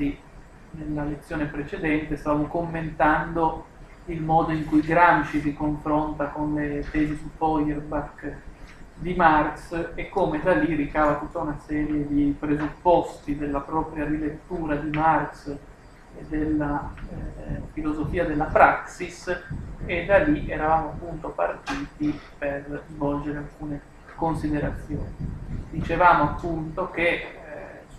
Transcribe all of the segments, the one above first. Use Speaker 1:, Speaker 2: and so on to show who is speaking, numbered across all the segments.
Speaker 1: lasciati nella lezione precedente, stavo commentando il modo in cui Gramsci si confronta con le tesi su Feuerbach di Marx e come da lì ricava tutta una serie di presupposti della propria rilettura di Marx e della eh, filosofia della praxis e da lì eravamo appunto partiti per svolgere alcune considerazioni. Dicevamo appunto che eh,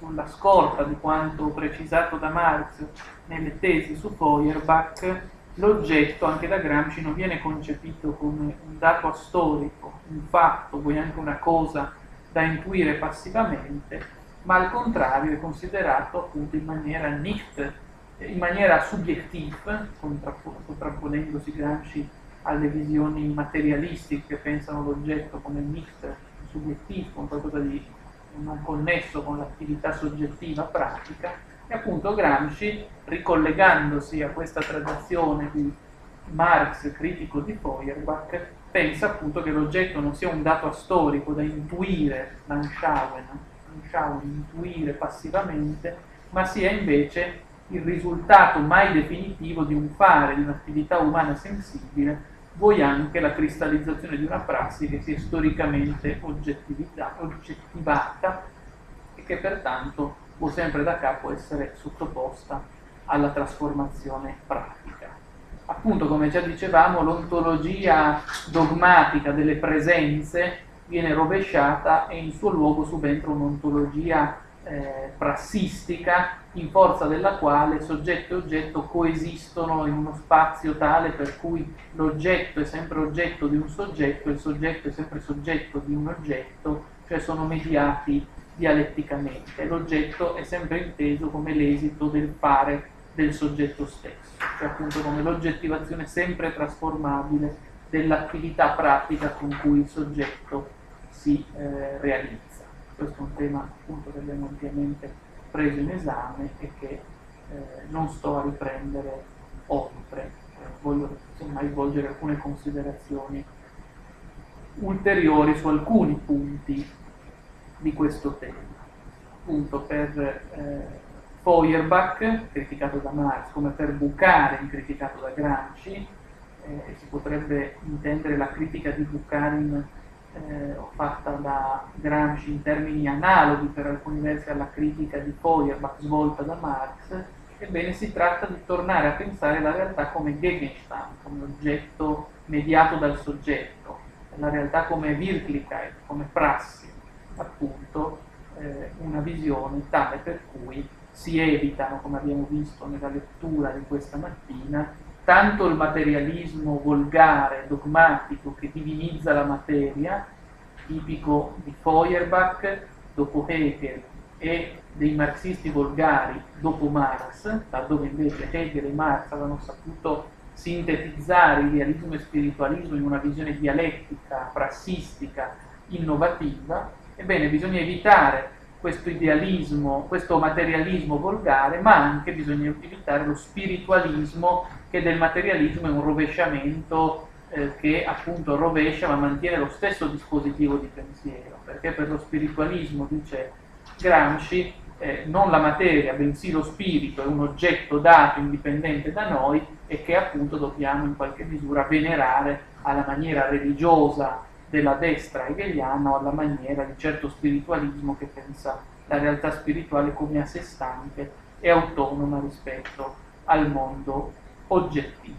Speaker 1: sulla scorta di quanto precisato da Marx nelle tesi su Feuerbach l'oggetto anche da Gramsci non viene concepito come un dato storico, un fatto, poi anche una cosa da intuire passivamente, ma al contrario è considerato appunto in maniera nicht, in maniera subjettiva, contrapponendosi Gramsci alle visioni materialistiche che pensano l'oggetto come nicht subjettivo, come qualcosa di non connesso con l'attività soggettiva pratica, e appunto Gramsci, ricollegandosi a questa tradizione di Marx, critico di Feuerbach, pensa appunto che l'oggetto non sia un dato storico da intuire, Lanschauen, Lanschauen, intuire passivamente, ma sia invece il risultato mai definitivo di un fare, di un'attività umana sensibile, vuoi anche la cristallizzazione di una prassi che sia storicamente oggettivata e che pertanto può sempre da capo essere sottoposta alla trasformazione pratica. Appunto, come già dicevamo, l'ontologia dogmatica delle presenze viene rovesciata e in suo luogo subentra un'ontologia eh, prassistica in forza della quale soggetto e oggetto coesistono in uno spazio tale per cui l'oggetto è sempre oggetto di un soggetto e il soggetto è sempre soggetto di un oggetto, cioè sono mediati dialetticamente. L'oggetto è sempre inteso come l'esito del fare del soggetto stesso, cioè appunto come l'oggettivazione sempre trasformabile dell'attività pratica con cui il soggetto si eh, realizza. Questo è un tema appunto che abbiamo ampiamente preso in esame e che eh, non sto a riprendere oltre, eh, voglio semmai svolgere alcune considerazioni ulteriori su alcuni punti di questo tema. Appunto per eh, Feuerbach, criticato da Marx, come per Bukharin, criticato da Gramsci, eh, si potrebbe intendere la critica di Bukharin eh, fatta da Gramsci in termini analoghi per alcuni versi alla critica di Feuerbach svolta da Marx, ebbene si tratta di tornare a pensare la realtà come Gegenstand, come oggetto mediato dal soggetto, la realtà come Wirklichkeit, come prassi, appunto eh, una visione tale per cui si evitano, come abbiamo visto nella lettura di questa mattina, tanto il materialismo volgare, dogmatico, che divinizza la materia, tipico di Feuerbach dopo Hegel e dei marxisti volgari dopo Marx, laddove invece Hegel e Marx avevano saputo sintetizzare idealismo e spiritualismo in una visione dialettica, prassistica, innovativa, Ebbene, bisogna evitare questo idealismo, questo materialismo volgare, ma anche bisogna evitare lo spiritualismo che del materialismo è un rovesciamento eh, che appunto rovescia ma mantiene lo stesso dispositivo di pensiero, perché per lo spiritualismo, dice Gramsci, eh, non la materia, bensì lo spirito è un oggetto dato indipendente da noi e che appunto dobbiamo in qualche misura venerare alla maniera religiosa della destra hegeliana o alla maniera di certo spiritualismo che pensa la realtà spirituale come a sé stante e autonoma rispetto al mondo oggettivo.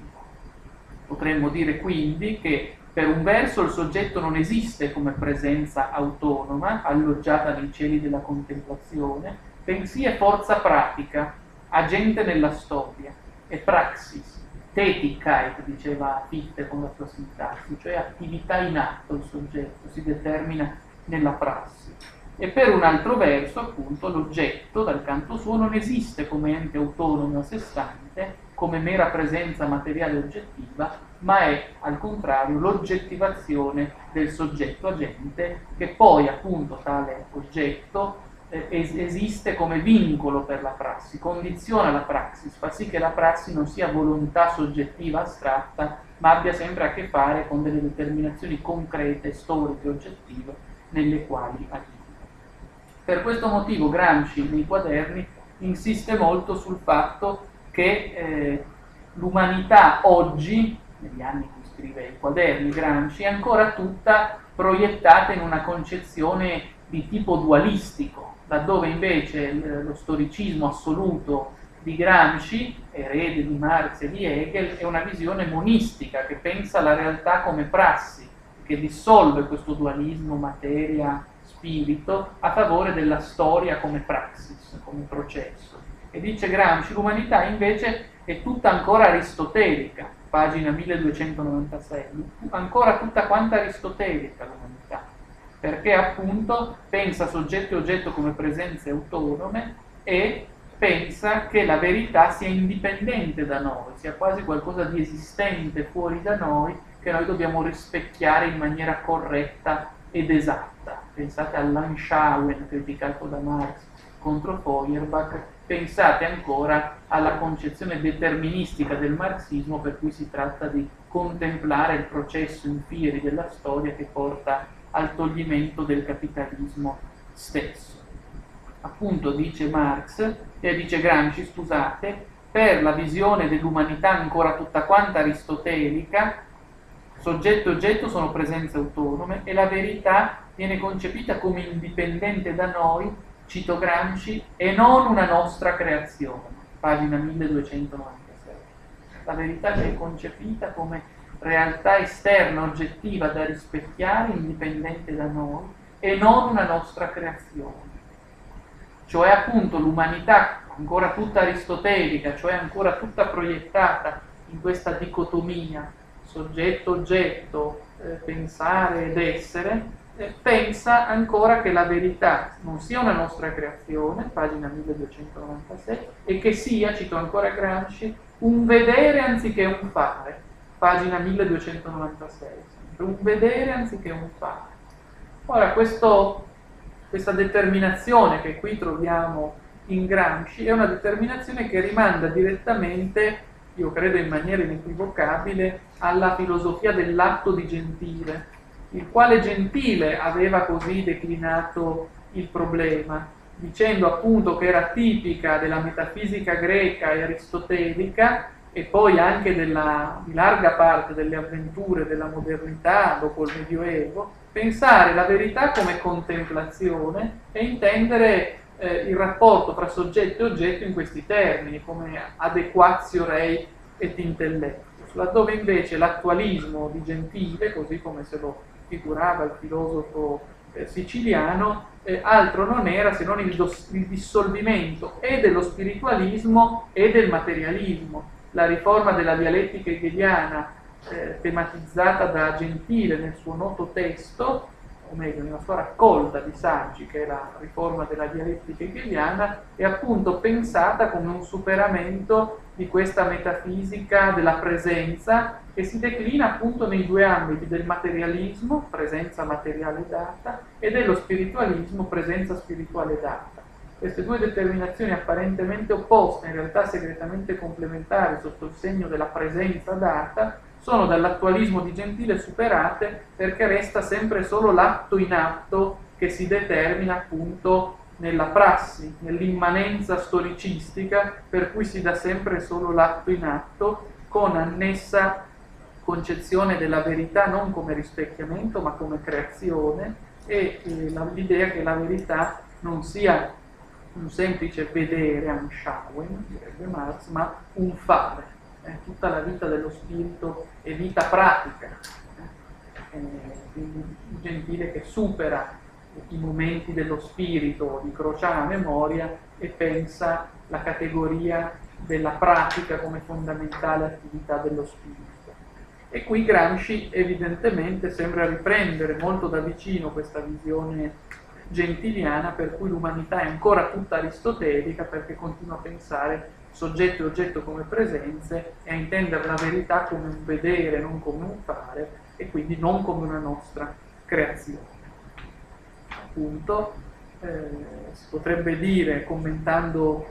Speaker 1: Potremmo dire quindi che per un verso il soggetto non esiste come presenza autonoma, alloggiata nei cieli della contemplazione, bensì è forza pratica, agente nella storia, è praxis, Tätigkeit, diceva Fichte con la sua sintassi, cioè attività in atto il soggetto, si determina nella prassi. E per un altro verso, appunto, l'oggetto, dal canto suo, non esiste come ente autonomo a sé stante, come mera presenza materiale oggettiva, ma è al contrario l'oggettivazione del soggetto agente, che poi, appunto, tale oggetto eh, esiste come vincolo per la prassi, condiziona la praxis, fa sì che la prassi non sia volontà soggettiva astratta, ma abbia sempre a che fare con delle determinazioni concrete, storiche, oggettive, nelle quali agire. Per questo motivo Gramsci nei quaderni insiste molto sul fatto che eh, l'umanità oggi, negli anni in cui scrive i quaderni Gramsci, è ancora tutta proiettata in una concezione di tipo dualistico, laddove invece lo storicismo assoluto di Gramsci, erede di Marx e di Hegel, è una visione monistica che pensa la realtà come prassi, che dissolve questo dualismo materia-spirito a favore della storia come praxis, come processo. E dice Gramsci, l'umanità invece è tutta ancora aristotelica, pagina 1296, ancora tutta quanta aristotelica l'umanità, perché appunto pensa soggetto e oggetto come presenze autonome e pensa che la verità sia indipendente da noi, sia quasi qualcosa di esistente fuori da noi che noi dobbiamo rispecchiare in maniera corretta ed esatta. Pensate all'Anschauen criticato da Marx contro Feuerbach, pensate ancora alla concezione deterministica del marxismo per cui si tratta di contemplare il processo in fieri della storia che porta al toglimento del capitalismo stesso. Appunto dice Marx, e dice Gramsci, scusate, per la visione dell'umanità ancora tutta quanta aristotelica, soggetto e oggetto sono presenze autonome e la verità viene concepita come indipendente da noi cito Gramsci, e non una nostra creazione, pagina 1296. La verità è concepita come realtà esterna, oggettiva da rispecchiare, indipendente da noi, e non una nostra creazione. Cioè appunto l'umanità ancora tutta aristotelica, cioè ancora tutta proiettata in questa dicotomia soggetto-oggetto, eh, pensare ed essere, pensa ancora che la verità non sia una nostra creazione, pagina 1296, e che sia, cito ancora Gramsci, un vedere anziché un fare, pagina 1296, un vedere anziché un fare. Ora, questo, questa determinazione che qui troviamo in Gramsci è una determinazione che rimanda direttamente, io credo in maniera inequivocabile, alla filosofia dell'atto di Gentile, il quale Gentile aveva così declinato il problema, dicendo appunto che era tipica della metafisica greca e aristotelica e poi anche della, di larga parte delle avventure della modernità dopo il Medioevo, pensare la verità come contemplazione e intendere eh, il rapporto tra soggetto e oggetto in questi termini, come adequatio rei et intellectus, laddove invece l'attualismo di Gentile, così come se lo figurava il filosofo eh, siciliano, eh, altro non era se non il, dos- il dissolvimento e dello spiritualismo e del materialismo. La riforma della dialettica hegeliana eh, tematizzata da Gentile nel suo noto testo, o meglio nella sua raccolta di saggi che è la riforma della dialettica hegeliana, è appunto pensata come un superamento di questa metafisica della presenza che si declina appunto nei due ambiti del materialismo, presenza materiale data, e dello spiritualismo, presenza spirituale data. Queste due determinazioni apparentemente opposte, in realtà segretamente complementari sotto il segno della presenza data, sono dall'attualismo di Gentile superate perché resta sempre solo l'atto in atto che si determina appunto nella prassi, nell'immanenza storicistica, per cui si dà sempre solo l'atto in atto, con annessa concezione della verità non come rispecchiamento, ma come creazione, e eh, l'idea che la verità non sia un semplice vedere, anschauen, direbbe Marx, ma un fare. Eh, tutta la vita dello spirito è vita pratica, eh, quindi gentile che supera i momenti dello spirito di crociana memoria e pensa la categoria della pratica come fondamentale attività dello spirito. E qui Gramsci evidentemente sembra riprendere molto da vicino questa visione gentiliana per cui l'umanità è ancora tutta aristotelica perché continua a pensare soggetto e oggetto come presenze e a intendere la verità come un vedere, non come un fare e quindi non come una nostra creazione. Appunto, eh, si potrebbe dire, commentando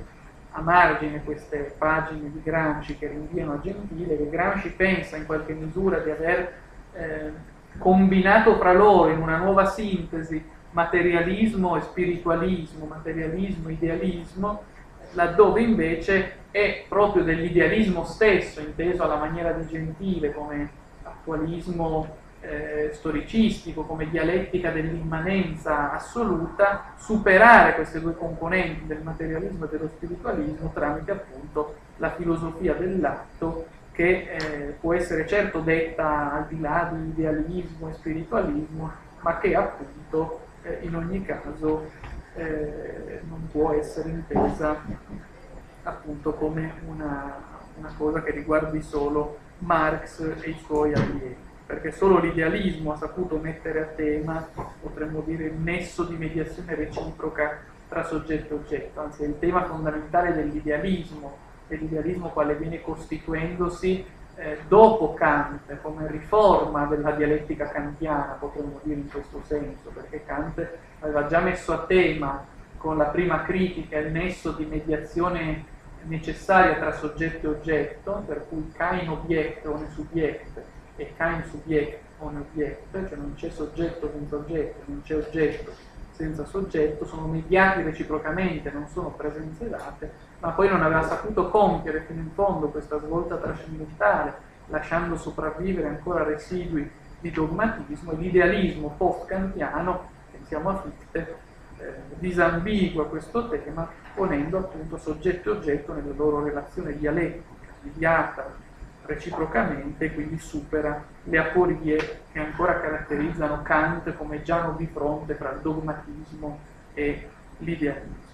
Speaker 1: a margine queste pagine di Gramsci che rinviano a Gentile, che Gramsci pensa in qualche misura di aver eh, combinato fra loro in una nuova sintesi materialismo e spiritualismo, materialismo e idealismo, laddove invece è proprio dell'idealismo stesso, inteso alla maniera di Gentile come attualismo eh, storicistico, come dialettica dell'immanenza assoluta, superare queste due componenti del materialismo e dello spiritualismo tramite appunto la filosofia dell'atto che eh, può essere certo detta al di là di idealismo e spiritualismo, ma che appunto eh, in ogni caso eh, non può essere intesa appunto come una, una cosa che riguardi solo Marx e i suoi allievi. Perché solo l'idealismo ha saputo mettere a tema, potremmo dire, il nesso di mediazione reciproca tra soggetto e oggetto, anzi è il tema fondamentale dell'idealismo, dell'idealismo quale viene costituendosi eh, dopo Kant, come riforma della dialettica kantiana, potremmo dire in questo senso, perché Kant aveva già messo a tema con la prima critica il nesso di mediazione necessaria tra soggetto e oggetto, per cui Kain obietto o ne e kein subject on object, cioè non c'è soggetto senza oggetto, non c'è oggetto senza soggetto, sono mediati reciprocamente, non sono presenze date, ma poi non aveva saputo compiere fino in fondo questa svolta trascendentale, lasciando sopravvivere ancora residui di dogmatismo e l'idealismo post-kantiano, pensiamo a Fichte, eh, disambigua questo tema ponendo appunto soggetto e oggetto nella loro relazione dialettica, mediata reciprocamente, quindi supera le aporie che ancora caratterizzano Kant come già non di fronte tra il dogmatismo e l'idealismo.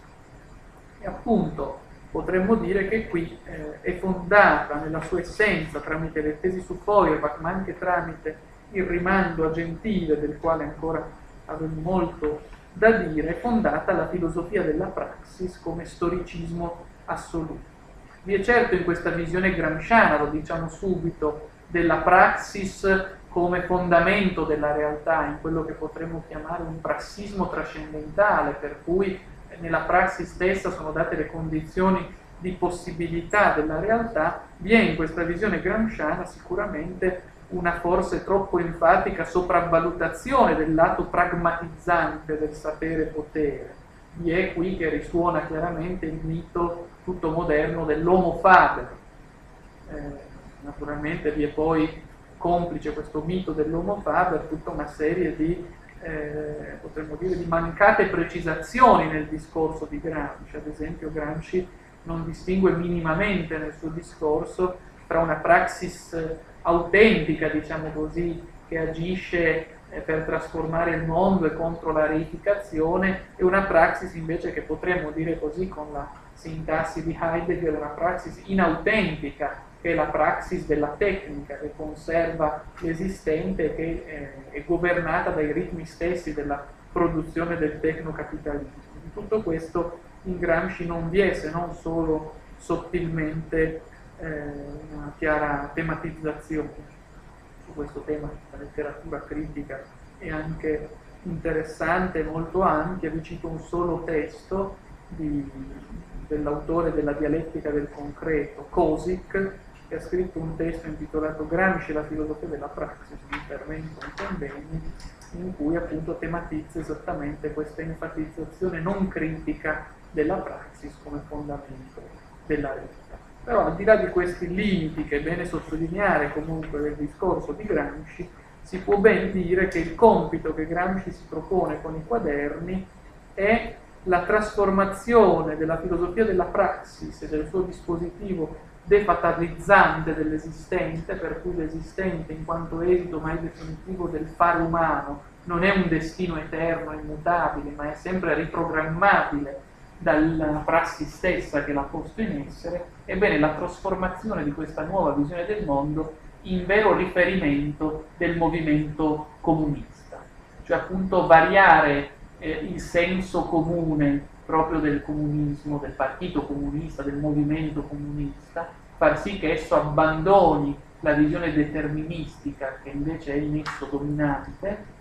Speaker 1: E appunto potremmo dire che qui eh, è fondata nella sua essenza tramite le tesi su Feuerbach, ma anche tramite il rimando a Gentile, del quale ancora avremo molto da dire, fondata la filosofia della praxis come storicismo assoluto. Vi è certo in questa visione gramsciana, lo diciamo subito, della praxis come fondamento della realtà, in quello che potremmo chiamare un prassismo trascendentale, per cui nella praxis stessa sono date le condizioni di possibilità della realtà, vi è in questa visione gramsciana sicuramente una forse troppo enfatica sopravvalutazione del lato pragmatizzante del sapere potere. Vi è qui che risuona chiaramente il mito tutto moderno dell'homo faber. Eh, naturalmente vi è poi complice questo mito dell'homo faber tutta una serie di, eh, potremmo dire, di mancate precisazioni nel discorso di Gramsci. Ad esempio Gramsci non distingue minimamente nel suo discorso tra una praxis autentica, diciamo così, che agisce eh, per trasformare il mondo e contro la reificazione e una praxis invece che potremmo dire così con la sintassi di Heidegger una praxis inautentica, che è la praxis della tecnica, che conserva l'esistente e che eh, è governata dai ritmi stessi della produzione del tecnocapitalismo. In tutto questo in Gramsci non vi è se non solo sottilmente una chiara tematizzazione su questo tema, la letteratura critica è anche interessante, molto ampia, vi cito un solo testo di dell'autore della dialettica del concreto, Kosik, che ha scritto un testo intitolato Gramsci la filosofia della praxis, un intervento in convegni, in cui appunto tematizza esattamente questa enfatizzazione non critica della praxis come fondamento della realtà. Però al di là di questi limiti che è bene sottolineare comunque del discorso di Gramsci, si può ben dire che il compito che Gramsci si propone con i quaderni è la trasformazione della filosofia della praxis e del suo dispositivo defatalizzante dell'esistente, per cui l'esistente in quanto esito mai definitivo del fare umano non è un destino eterno, immutabile, ma è sempre riprogrammabile dalla prassi stessa che l'ha posto in essere, ebbene la trasformazione di questa nuova visione del mondo in vero riferimento del movimento comunista, cioè appunto variare eh, il senso comune proprio del comunismo, del partito comunista, del movimento comunista, far sì che esso abbandoni la visione deterministica che invece è il nesso dominante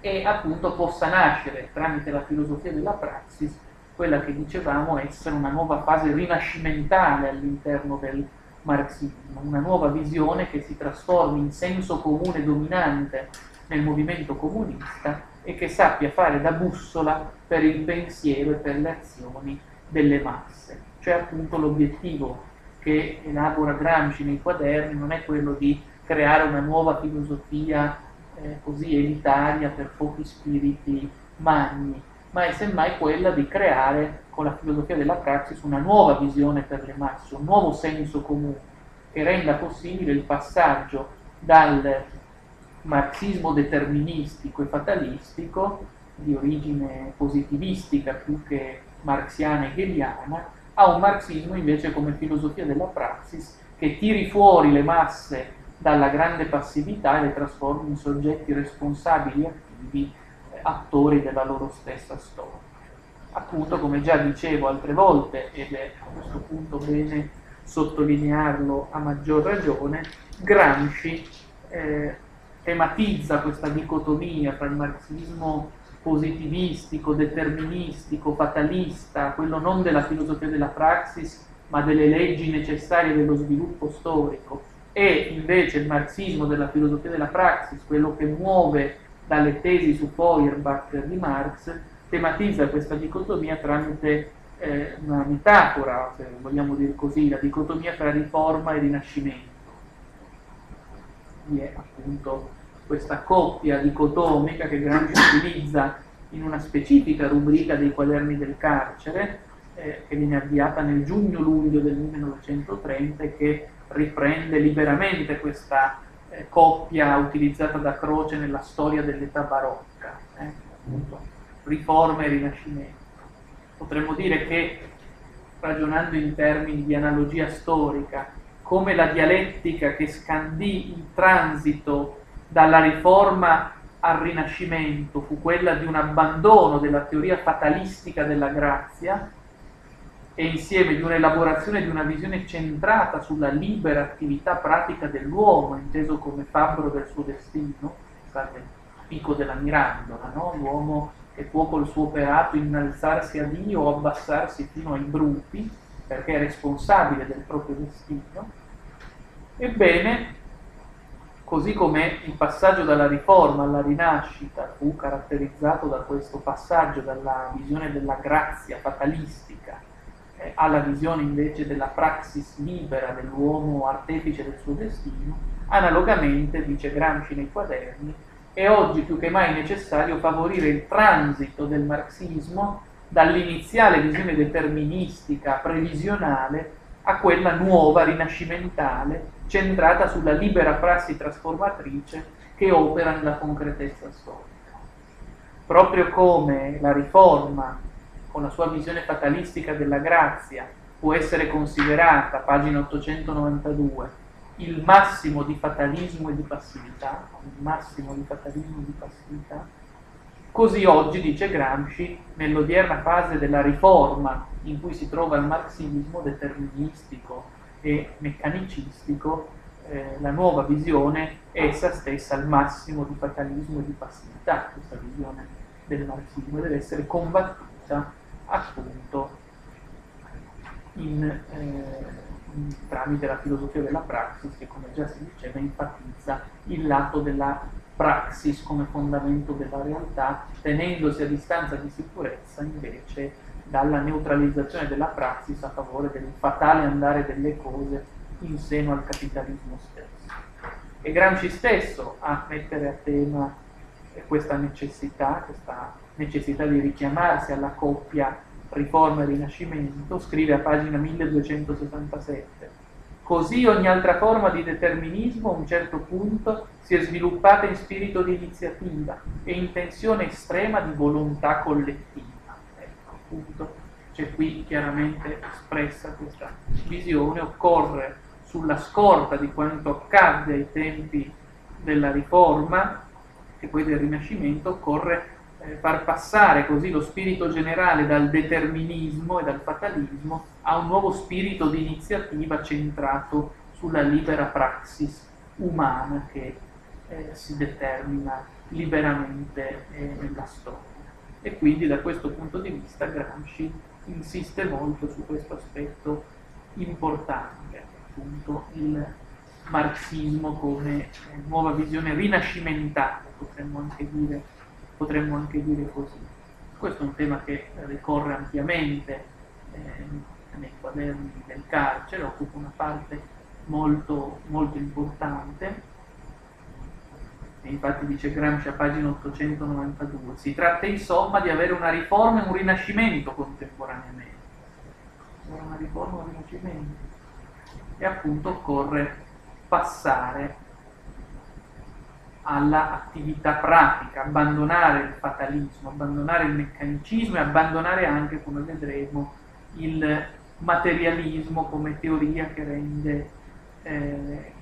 Speaker 1: e appunto possa nascere tramite la filosofia della praxis quella che dicevamo essere una nuova fase rinascimentale all'interno del marxismo, una nuova visione che si trasformi in senso comune dominante nel movimento comunista e che sappia fare da bussola per il pensiero e per le azioni delle masse. Cioè appunto l'obiettivo che elabora Gramsci nei quaderni non è quello di creare una nuova filosofia eh, così elitaria per pochi spiriti magni, ma è semmai quella di creare con la filosofia della praxis una nuova visione per le masse, un nuovo senso comune che renda possibile il passaggio dal marxismo deterministico e fatalistico di origine positivistica più che marxiana e hegeliana a un marxismo invece come filosofia della praxis che tiri fuori le masse dalla grande passività e le trasformi in soggetti responsabili e attivi, attori della loro stessa storia. Appunto, come già dicevo altre volte, ed è a questo punto bene sottolinearlo a maggior ragione, Gramsci eh, tematizza questa dicotomia tra il marxismo positivistico, deterministico, fatalista, quello non della filosofia della praxis, ma delle leggi necessarie dello sviluppo storico, e invece il marxismo della filosofia della praxis, quello che muove dalle tesi su Feuerbach di Marx, tematizza questa dicotomia tramite eh, una metafora, se vogliamo dire così, la dicotomia tra riforma e rinascimento. Vi è appunto questa coppia dicotomica che Gramsci utilizza in una specifica rubrica dei quaderni del carcere, eh, che viene avviata nel giugno-luglio del 1930 e che riprende liberamente questa eh, coppia utilizzata da Croce nella storia dell'età barocca, eh, appunto, riforma e rinascimento. Potremmo dire che, ragionando in termini di analogia storica, come la dialettica che scandì il transito dalla riforma al rinascimento fu quella di un abbandono della teoria fatalistica della grazia, e insieme di un'elaborazione di una visione centrata sulla libera attività pratica dell'uomo, inteso come fabbro del suo destino, il pico della mirandola, no? l'uomo che può col suo operato innalzarsi a Dio o abbassarsi fino ai bruti, perché è responsabile del proprio destino. Ebbene, così come il passaggio dalla riforma alla rinascita fu caratterizzato da questo passaggio dalla visione della grazia fatalistica eh, alla visione invece della praxis libera dell'uomo artefice del suo destino, analogamente, dice Gramsci nei quaderni, è oggi più che mai necessario favorire il transito del marxismo dall'iniziale visione deterministica, previsionale, a quella nuova, rinascimentale, centrata sulla libera prassi trasformatrice che opera nella concretezza storica. Proprio come la riforma con la sua visione fatalistica della grazia, può essere considerata, pagina 892, il massimo di fatalismo e di passività, il massimo di fatalismo e di passività, così oggi, dice Gramsci, nell'odierna fase della riforma in cui si trova il marxismo deterministico e meccanicistico, eh, la nuova visione è essa stessa il massimo di fatalismo e di passività, questa visione del marxismo deve essere combattuta appunto in, eh, tramite la filosofia della praxis che come già si diceva enfatizza il lato della praxis come fondamento della realtà tenendosi a distanza di sicurezza invece dalla neutralizzazione della praxis a favore del fatale andare delle cose in seno al capitalismo stesso. E Gramsci stesso a mettere a tema questa necessità, questa necessità di richiamarsi alla coppia riforma e rinascimento, scrive a pagina 1267. Così ogni altra forma di determinismo a un certo punto si è sviluppata in spirito di iniziativa e in tensione estrema di volontà collettiva. Ecco, appunto, c'è qui chiaramente espressa questa visione, occorre sulla scorta di quanto accadde ai tempi della riforma e poi del rinascimento, occorre far passare così lo spirito generale dal determinismo e dal fatalismo a un nuovo spirito di iniziativa centrato sulla libera praxis umana che eh, si determina liberamente eh, nella storia. E quindi da questo punto di vista Gramsci insiste molto su questo aspetto importante, appunto il marxismo come nuova visione rinascimentale, potremmo anche dire potremmo anche dire così. Questo è un tema che ricorre ampiamente eh, nei quaderni del carcere, occupa una parte molto, molto importante. E infatti dice Gramsci a pagina 892, si tratta insomma di avere una riforma e un rinascimento contemporaneamente. Una riforma e un rinascimento. E appunto occorre passare all'attività pratica, abbandonare il fatalismo, abbandonare il meccanicismo e abbandonare anche, come vedremo, il materialismo come teoria che rende, eh,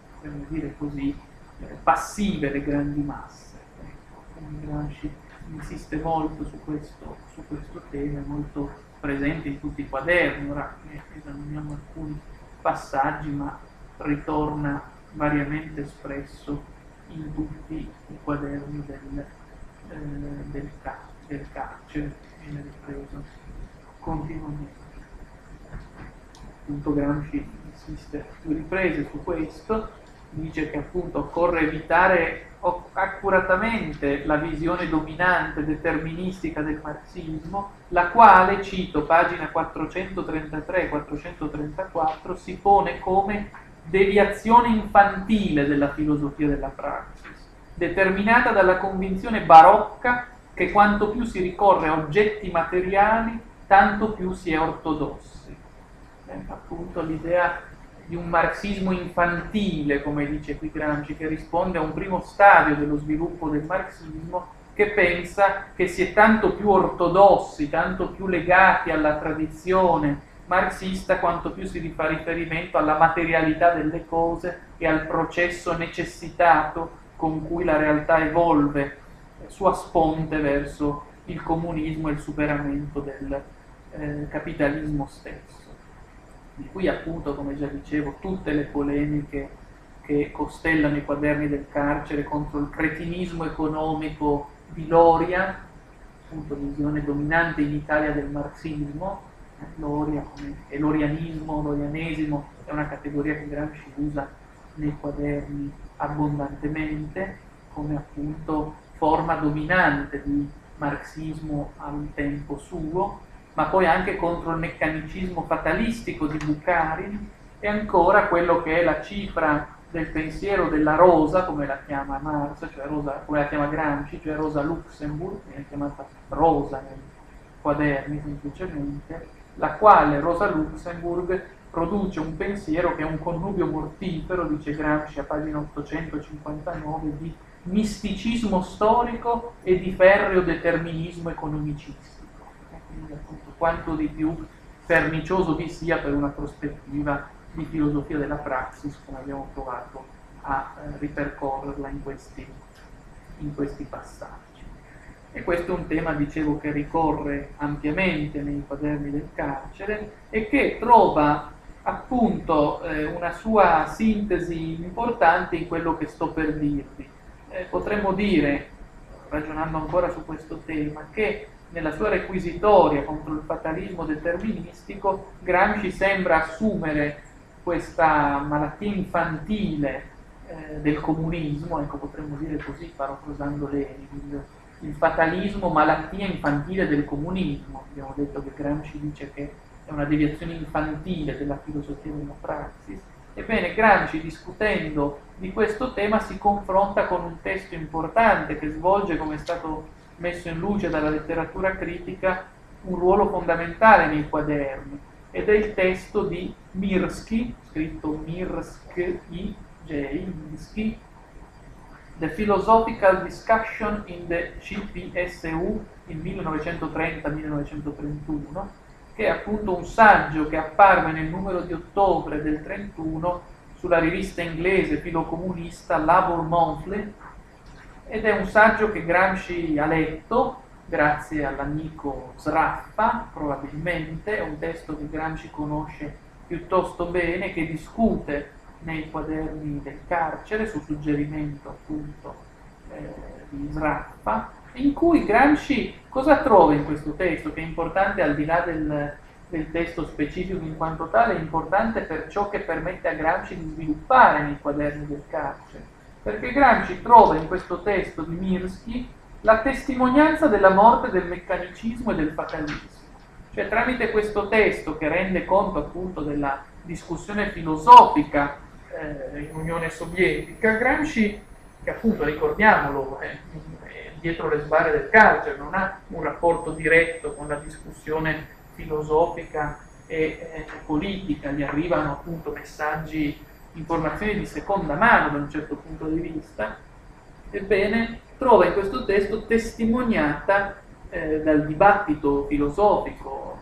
Speaker 1: dire così, eh, passive le grandi masse. Ecco, Gramsci insiste molto su questo, su questo tema, è molto presente in tutti i quaderni, ora esaminiamo alcuni passaggi, ma ritorna variamente espresso in tutti i quaderni del, eh, del, car- del carcere, viene ripreso continuamente. Appunto Gramsci insiste più riprese su questo, dice che appunto occorre evitare accuratamente la visione dominante deterministica del marxismo, la quale, cito pagina 433-434, si pone come deviazione infantile della filosofia della praxis, determinata dalla convinzione barocca che quanto più si ricorre a oggetti materiali, tanto più si è ortodossi. Eh, appunto l'idea di un marxismo infantile, come dice qui Gramsci, che risponde a un primo stadio dello sviluppo del marxismo, che pensa che si è tanto più ortodossi, tanto più legati alla tradizione marxista quanto più si fa riferimento alla materialità delle cose e al processo necessitato con cui la realtà evolve sua sponte verso il comunismo e il superamento del eh, capitalismo stesso. Di cui appunto, come già dicevo, tutte le polemiche che costellano i quaderni del carcere contro il cretinismo economico di Loria, appunto visione dominante in Italia del marxismo, Loria e l'orianismo, l'orianesimo è una categoria che Gramsci usa nei quaderni abbondantemente come appunto forma dominante di marxismo a un tempo suo, ma poi anche contro il meccanicismo fatalistico di Bukharin e ancora quello che è la cifra del pensiero della Rosa, come la chiama Marx, cioè Rosa, come la chiama Gramsci, cioè Rosa Luxemburg, viene chiamata Rosa nei quaderni semplicemente, la quale Rosa Luxemburg produce un pensiero che è un connubio mortifero, dice Gramsci a pagina 859, di misticismo storico e di ferreo determinismo economicistico. Quindi appunto quanto di più pernicioso vi sia per una prospettiva di filosofia della praxis, come abbiamo provato a eh, ripercorrerla in questi, in questi passaggi. E questo è un tema, dicevo, che ricorre ampiamente nei quaderni del carcere e che trova appunto eh, una sua sintesi importante in quello che sto per dirvi. Eh, potremmo dire, ragionando ancora su questo tema, che nella sua requisitoria contro il fatalismo deterministico, Gramsci sembra assumere questa malattia infantile eh, del comunismo, ecco potremmo dire così, parafrasando Lenin, il fatalismo malattia infantile del comunismo. Abbiamo detto che Gramsci dice che è una deviazione infantile della filosofia della praxis. Ebbene, Gramsci discutendo di questo tema si confronta con un testo importante che svolge, come è stato messo in luce dalla letteratura critica, un ruolo fondamentale nei quaderni ed è il testo di Mirsky, scritto Mirsky, J, Mirsky, The Philosophical Discussion in the CPSU il 1930-1931, che è appunto un saggio che apparve nel numero di ottobre del 31 sulla rivista inglese filocomunista Labour Monthly ed è un saggio che Gramsci ha letto grazie all'amico Sraffa, probabilmente, è un testo che Gramsci conosce piuttosto bene, che discute nei quaderni del carcere, su suggerimento appunto eh, di Sraffa, in cui Gramsci cosa trova in questo testo, che è importante al di là del, del testo specifico in quanto tale, è importante per ciò che permette a Gramsci di sviluppare nei quaderni del carcere, perché Gramsci trova in questo testo di Mirsky la testimonianza della morte del meccanicismo e del fatalismo. Cioè tramite questo testo che rende conto appunto della discussione filosofica eh, in Unione Sovietica, Gramsci, che appunto ricordiamolo, è, è dietro le sbarre del carcere, non ha un rapporto diretto con la discussione filosofica e eh, politica, gli arrivano appunto messaggi, informazioni di seconda mano da un certo punto di vista, ebbene trova in questo testo testimoniata eh, dal dibattito filosofico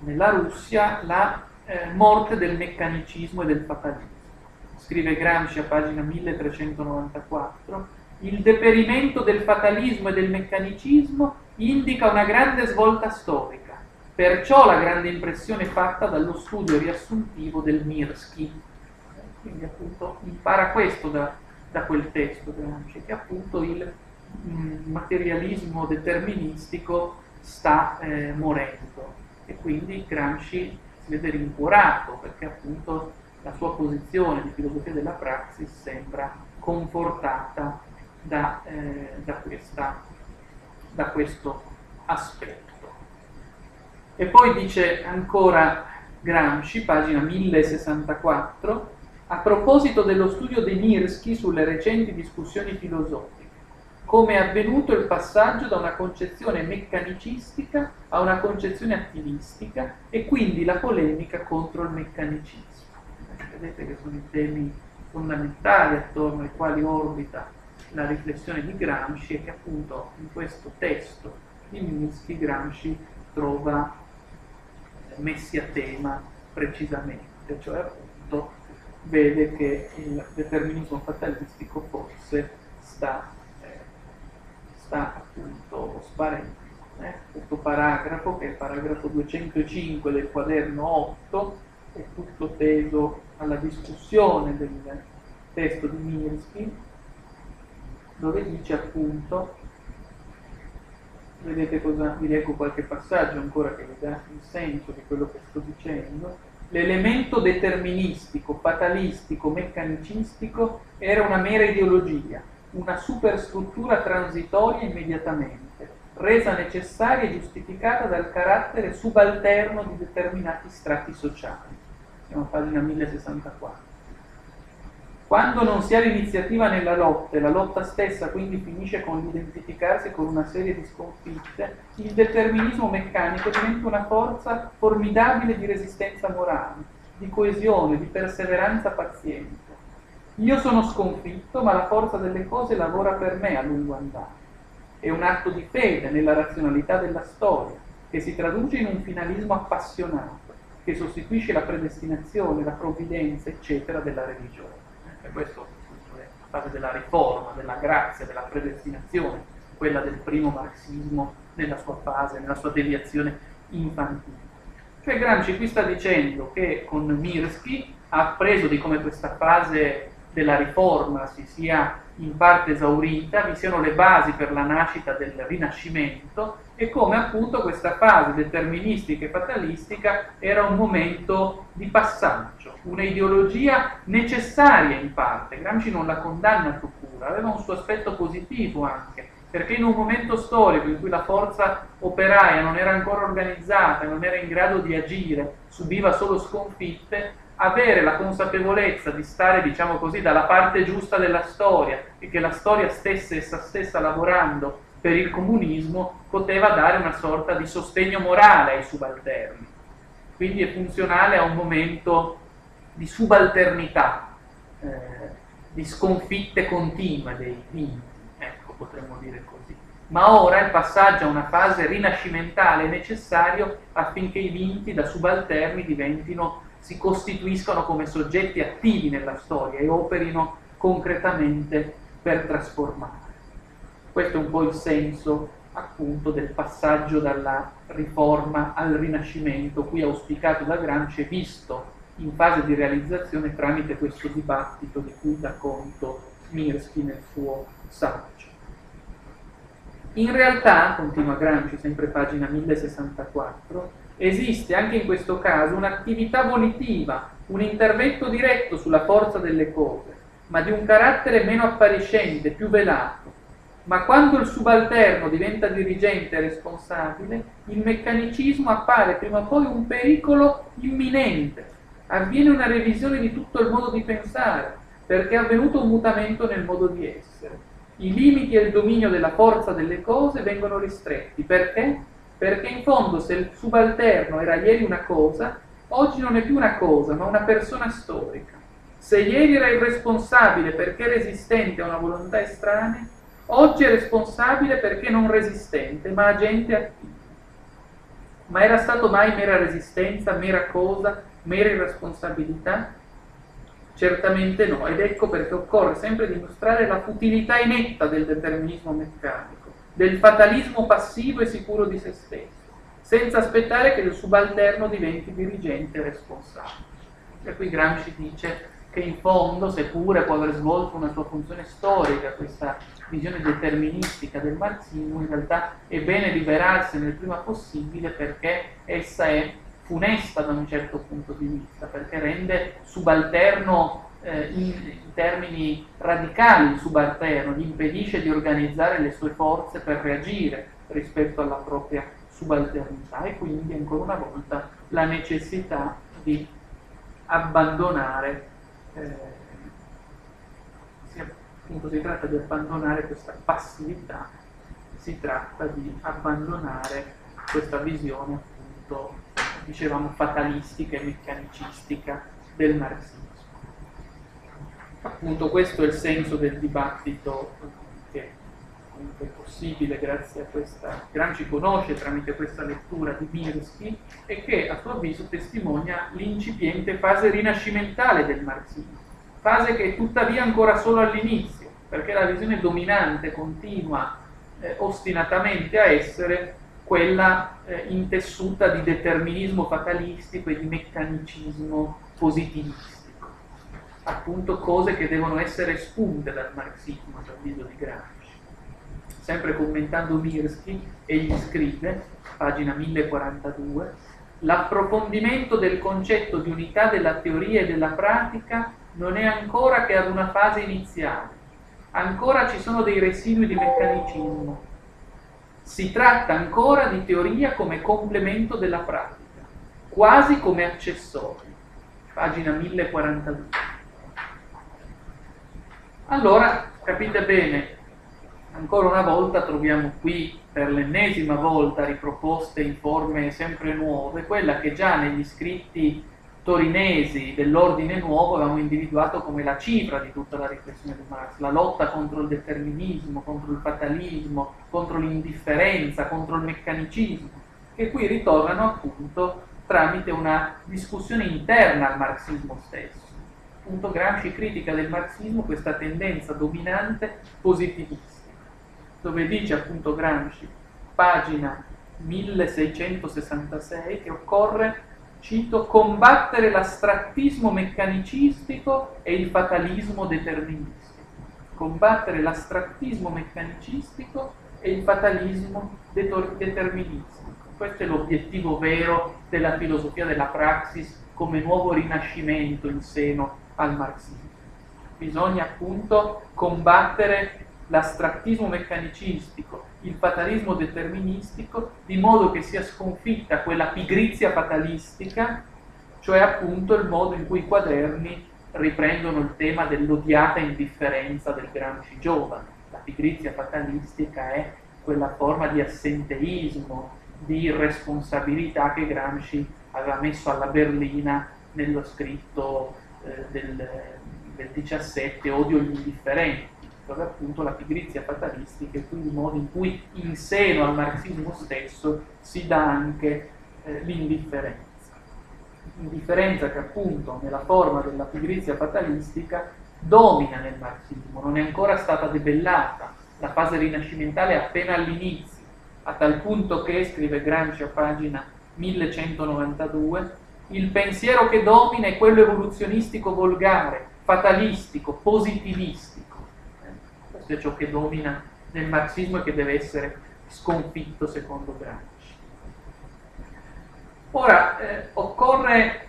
Speaker 1: nella Russia la eh, morte del meccanicismo e del fatalismo. Scrive Gramsci a pagina 1394, il deperimento del fatalismo e del meccanicismo indica una grande svolta storica Perciò la grande impressione fatta dallo studio riassuntivo del Mirsky. Quindi appunto impara questo da, da quel testo Gramsci, che appunto il mm, materialismo deterministico sta eh, morendo e quindi Gramsci si vede rincuorato perché appunto la sua posizione di filosofia della praxis sembra confortata da, eh, da, questa, da questo aspetto. E poi dice ancora Gramsci, pagina 1064, a proposito dello studio di Mirsky sulle recenti discussioni filosofiche, come è avvenuto il passaggio da una concezione meccanicistica a una concezione attivistica e quindi la polemica contro il meccanicismo. Vedete che sono i temi fondamentali attorno ai quali orbita la riflessione di Gramsci e che appunto in questo testo di Minsky Gramsci trova messi a tema precisamente, cioè appunto vede che il determinismo fatalistico forse sta, eh, sta appunto sparendo. Eh? Questo paragrafo, che è il paragrafo 205 del quaderno 8, è tutto teso alla discussione del testo di Mirsky, dove dice appunto vedete cosa, vi leggo qualche passaggio ancora che vi dà il senso di quello che sto dicendo, l'elemento deterministico, fatalistico, meccanicistico era una mera ideologia, una superstruttura transitoria immediatamente, resa necessaria e giustificata dal carattere subalterno di determinati strati sociali. Siamo a pagina 1064. Quando non si ha l'iniziativa nella lotta e la lotta stessa quindi finisce con l'identificarsi con una serie di sconfitte, il determinismo meccanico diventa una forza formidabile di resistenza morale, di coesione, di perseveranza paziente. Io sono sconfitto, ma la forza delle cose lavora per me a lungo andare. È un atto di fede nella razionalità della storia, che si traduce in un finalismo appassionato, che sostituisce la predestinazione, la provvidenza, eccetera, della religione e questo è la fase della riforma, della grazia, della predestinazione, quella del primo marxismo nella sua fase, nella sua deviazione infantile. Cioè Gramsci qui sta dicendo che con Mirsky ha appreso di come questa fase della riforma si sia in parte esaurita, vi siano le basi per la nascita del Rinascimento e come appunto questa fase deterministica e fatalistica era un momento di passaggio, un'ideologia necessaria in parte. Gramsci non la condanna a pura, aveva un suo aspetto positivo anche, perché in un momento storico in cui la forza operaia non era ancora organizzata, non era in grado di agire, subiva solo sconfitte, avere la consapevolezza di stare, diciamo così, dalla parte giusta della storia e che la storia stesse essa stessa lavorando per il comunismo poteva dare una sorta di sostegno morale ai subalterni. Quindi è funzionale a un momento di subalternità, eh, di sconfitte continue dei vinti, ecco, potremmo dire così. Ma ora il passaggio a una fase rinascimentale è necessario affinché i vinti da subalterni diventino, si costituiscano come soggetti attivi nella storia e operino concretamente per trasformare. Questo è un po' il senso appunto del passaggio dalla riforma al rinascimento, qui auspicato da Gramsci e visto in fase di realizzazione tramite questo dibattito di cui dà conto Mirsky nel suo saggio. In realtà, continua Gramsci, sempre pagina 1064, esiste anche in questo caso un'attività volitiva, un intervento diretto sulla forza delle cose, ma di un carattere meno appariscente, più velato, ma quando il subalterno diventa dirigente e responsabile, il meccanicismo appare prima o poi un pericolo imminente. Avviene una revisione di tutto il modo di pensare, perché è avvenuto un mutamento nel modo di essere. I limiti e il dominio della forza delle cose vengono ristretti. Perché? Perché in fondo se il subalterno era ieri una cosa, oggi non è più una cosa, ma una persona storica. Se ieri era irresponsabile perché resistente a una volontà estranea, Oggi è responsabile perché non resistente, ma agente attivo. Ma era stato mai mera resistenza, mera cosa, mera irresponsabilità? Certamente no, ed ecco perché occorre sempre dimostrare la futilità inetta del determinismo meccanico, del fatalismo passivo e sicuro di se stesso, senza aspettare che il subalterno diventi dirigente e responsabile. E qui Gramsci dice che in fondo, seppure può aver svolto una sua funzione storica, questa visione deterministica del marxismo, in realtà è bene liberarsene il prima possibile perché essa è funesta da un certo punto di vista, perché rende subalterno eh, in, in, termini radicali il subalterno, gli impedisce di organizzare le sue forze per reagire rispetto alla propria subalternità. E quindi ancora una volta la necessità di abbandonare eh, appunto si tratta di abbandonare questa passività, si tratta di abbandonare questa visione appunto, dicevamo, fatalistica e meccanicistica del marxismo. Appunto questo è il senso del dibattito che è possibile grazie a questa, Gramsci conosce tramite questa lettura di Mirsky e che a suo avviso testimonia l'incipiente fase rinascimentale del marxismo, fase che è tuttavia ancora solo all'inizio perché la visione dominante continua eh, ostinatamente a essere quella eh, intessuta di determinismo fatalistico e di meccanicismo positivistico, appunto cose che devono essere spunte dal marxismo, a avviso di Gramsci. Sempre commentando Mirsky, egli scrive, pagina 1042, l'approfondimento del concetto di unità della teoria e della pratica non è ancora che ad una fase iniziale ancora ci sono dei residui di meccanicismo. Si tratta ancora di teoria come complemento della pratica, quasi come accessorio. Pagina 1042. Allora, capite bene, ancora una volta troviamo qui per l'ennesima volta riproposte in forme sempre nuove, quella che già negli scritti torinesi dell'ordine nuovo avevamo individuato come la cifra di tutta la riflessione di Marx, la lotta contro il determinismo, contro il fatalismo, contro l'indifferenza, contro il meccanicismo, che qui ritornano appunto tramite una discussione interna al marxismo stesso. Appunto Gramsci critica del marxismo questa tendenza dominante positivistica, dove dice appunto Gramsci, pagina 1666, che occorre cito, combattere l'astrattismo meccanicistico e il fatalismo deterministico. Combattere l'astrattismo meccanicistico e il fatalismo deterministico. Questo è l'obiettivo vero della filosofia della praxis come nuovo rinascimento in seno al marxismo. Bisogna appunto combattere l'astrattismo meccanicistico, il fatalismo deterministico, di modo che sia sconfitta quella pigrizia fatalistica, cioè appunto il modo in cui i quaderni riprendono il tema dell'odiata indifferenza del Gramsci giovane. La pigrizia fatalistica è quella forma di assenteismo, di irresponsabilità che Gramsci aveva messo alla berlina nello scritto eh, del, del 17, Odio gli indifferenti dove appunto la pigrizia fatalistica e quindi il modo in cui in seno al marxismo stesso si dà anche eh, l'indifferenza. Indifferenza che appunto nella forma della pigrizia fatalistica domina nel marxismo, non è ancora stata debellata, la fase rinascimentale è appena all'inizio, a tal punto che, scrive Gramsci a pagina 1192, il pensiero che domina è quello evoluzionistico volgare, fatalistico, positivistico è ciò che domina nel marxismo e che deve essere sconfitto secondo Gramsci. Ora, eh, occorre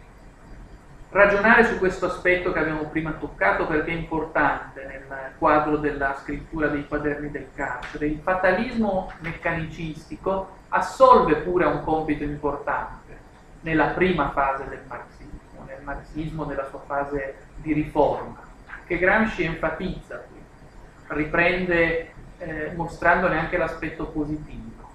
Speaker 1: ragionare su questo aspetto che abbiamo prima toccato perché è importante nel quadro della scrittura dei quaderni del carcere. Il fatalismo meccanicistico assolve pure un compito importante nella prima fase del marxismo, nel marxismo della sua fase di riforma, che Gramsci enfatizza qui, riprende eh, mostrandone anche l'aspetto positivo.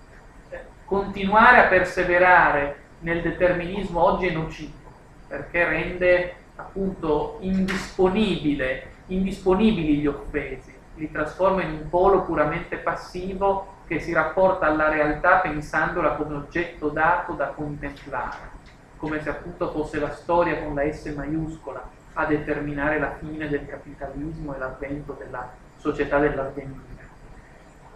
Speaker 1: Eh, continuare a perseverare nel determinismo oggi è nocivo perché rende appunto indisponibili gli offesi, li trasforma in un polo puramente passivo che si rapporta alla realtà pensandola come oggetto dato da contemplare, come se appunto fosse la storia con la S maiuscola a determinare la fine del capitalismo e l'avvento della società dell'avvenire.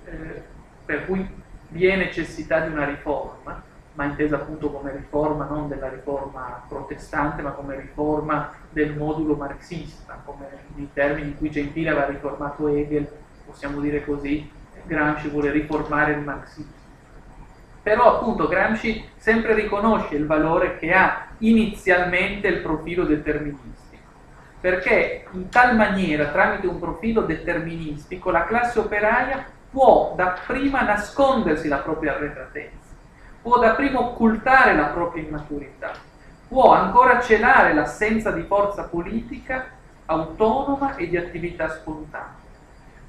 Speaker 1: Eh, per cui vi è necessità di una riforma, ma intesa appunto come riforma non della riforma protestante, ma come riforma del modulo marxista, come i termini in cui Gentile aveva riformato Hegel, possiamo dire così, Gramsci vuole riformare il marxismo. Però appunto Gramsci sempre riconosce il valore che ha inizialmente il profilo deterministico, perché in tal maniera, tramite un profilo deterministico, la classe operaia può dapprima nascondersi la propria arretratezza può dapprima occultare la propria immaturità, può ancora celare l'assenza di forza politica autonoma e di attività spontanea.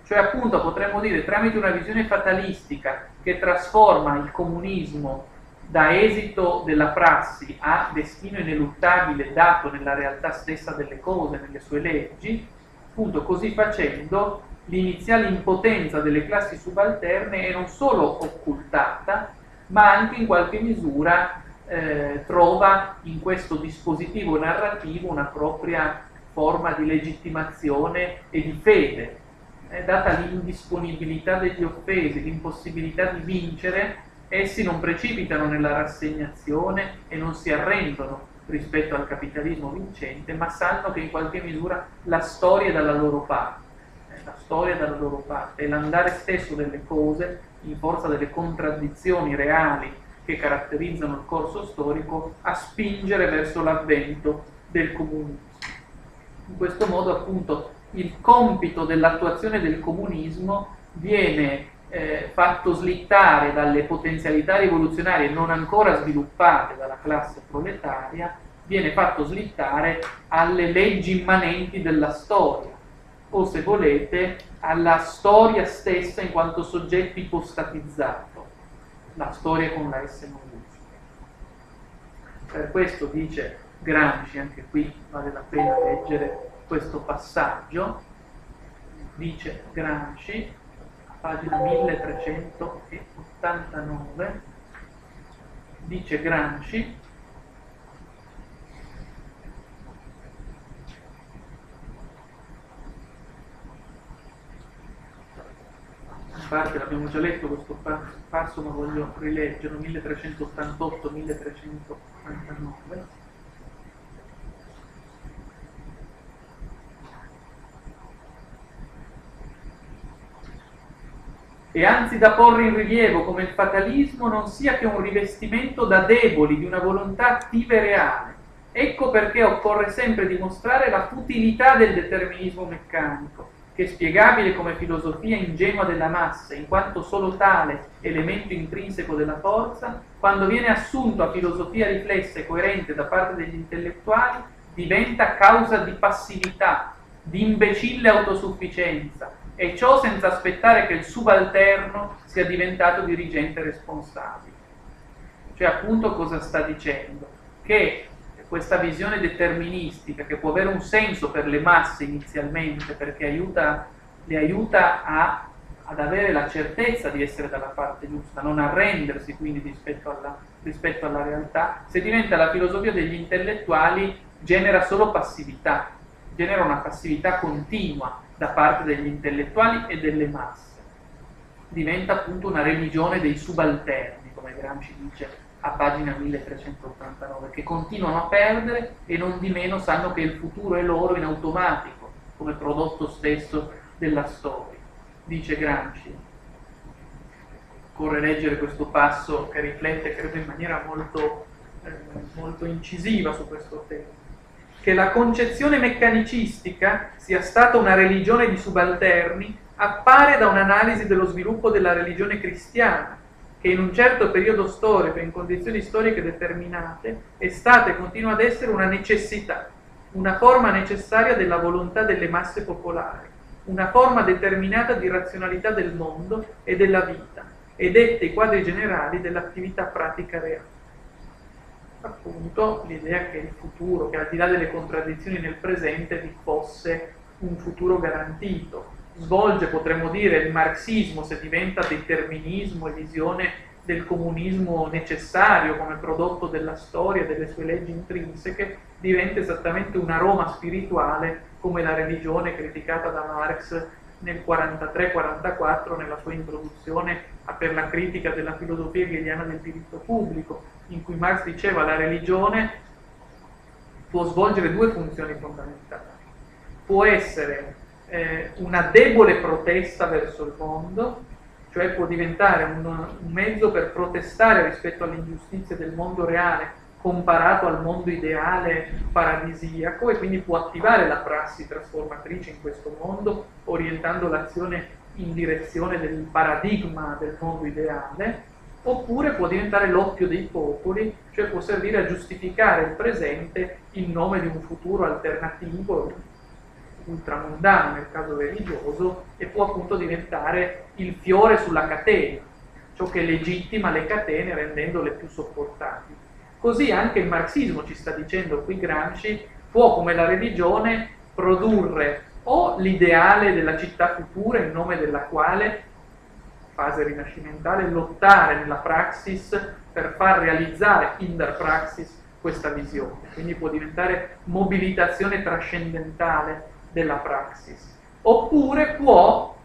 Speaker 1: Cioè appunto potremmo dire tramite una visione fatalistica che trasforma il comunismo da esito della prassi a destino ineluttabile dato nella realtà stessa delle cose, nelle sue leggi, appunto così facendo l'iniziale impotenza delle classi subalterne è non solo occultata, ma anche in qualche misura eh, trova in questo dispositivo narrativo una propria forma di legittimazione e di fede. Eh, data l'indisponibilità degli offesi, l'impossibilità di vincere, essi non precipitano nella rassegnazione e non si arrendono rispetto al capitalismo vincente, ma sanno che in qualche misura la storia è dalla loro parte, eh, la storia è dalla loro parte, è l'andare stesso delle cose in forza delle contraddizioni reali che caratterizzano il corso storico, a spingere verso l'avvento del comunismo. In questo modo appunto il compito dell'attuazione del comunismo viene eh, fatto slittare dalle potenzialità rivoluzionarie non ancora sviluppate dalla classe proletaria, viene fatto slittare alle leggi immanenti della storia, o se volete alla storia stessa in quanto soggetto ipostatizzato, la storia con la S maiuscola. Per questo dice Gramsci, anche qui vale la pena leggere questo passaggio, dice Gramsci, pagina 1389, dice Gramsci, parte l'abbiamo già letto questo passo ma voglio rileggerlo 1388-1389 e anzi da porre in rilievo come il fatalismo non sia che un rivestimento da deboli di una volontà attiva e reale. Ecco perché occorre sempre dimostrare la futilità del determinismo meccanico, che è spiegabile come filosofia ingenua della massa, in quanto solo tale elemento intrinseco della forza, quando viene assunto a filosofia riflessa e coerente da parte degli intellettuali, diventa causa di passività, di imbecille autosufficienza, e ciò senza aspettare che il subalterno sia diventato dirigente responsabile. Cioè appunto cosa sta dicendo? Che questa visione deterministica che può avere un senso per le masse inizialmente perché aiuta, le aiuta a, ad avere la certezza di essere dalla parte giusta, non arrendersi quindi rispetto alla, rispetto alla realtà, se diventa la filosofia degli intellettuali genera solo passività, genera una passività continua da parte degli intellettuali e delle masse. Diventa appunto una religione dei subalterni, come Gramsci dice a pagina 1389, che continuano a perdere e non di meno sanno che il futuro è loro in automatico, come prodotto stesso della storia. Dice Gramsci. Occorre leggere questo passo che riflette, credo, in maniera molto, eh, molto incisiva su questo tema. Che la concezione meccanicistica sia stata una religione di subalterni appare da un'analisi dello sviluppo della religione cristiana, che in un certo periodo storico, in condizioni storiche determinate, è stata e continua ad essere una necessità, una forma necessaria della volontà delle masse popolari, una forma determinata di razionalità del mondo e della vita, e dette i quadri generali dell'attività pratica reale appunto l'idea che il futuro, che al di là delle contraddizioni nel presente vi fosse un futuro garantito. Svolge, potremmo dire, il marxismo se diventa determinismo e visione del comunismo necessario come prodotto della storia, delle sue leggi intrinseche, diventa esattamente una Roma spirituale come la religione criticata da Marx nel 43-44 nella sua introduzione per la critica della filosofia hegeliana del diritto pubblico, in cui Marx diceva la religione può svolgere due funzioni fondamentali. Può essere eh, una debole protesta verso il mondo, cioè può diventare un, un mezzo per protestare rispetto alle ingiustizie del mondo reale comparato al mondo ideale paradisiaco e quindi può attivare la prassi trasformatrice in questo mondo orientando l'azione in direzione del paradigma del mondo ideale oppure può diventare l'oppio dei popoli, cioè può servire a giustificare il presente in nome di un futuro alternativo, ultramondano nel caso religioso, e può appunto diventare il fiore sulla catena, ciò che legittima le catene rendendole più sopportabili. Così anche il marxismo, ci sta dicendo qui Gramsci, può come la religione produrre o l'ideale della città futura in nome della quale fase rinascimentale, lottare nella praxis per far realizzare in der praxis questa visione. Quindi può diventare mobilitazione trascendentale della praxis. Oppure può,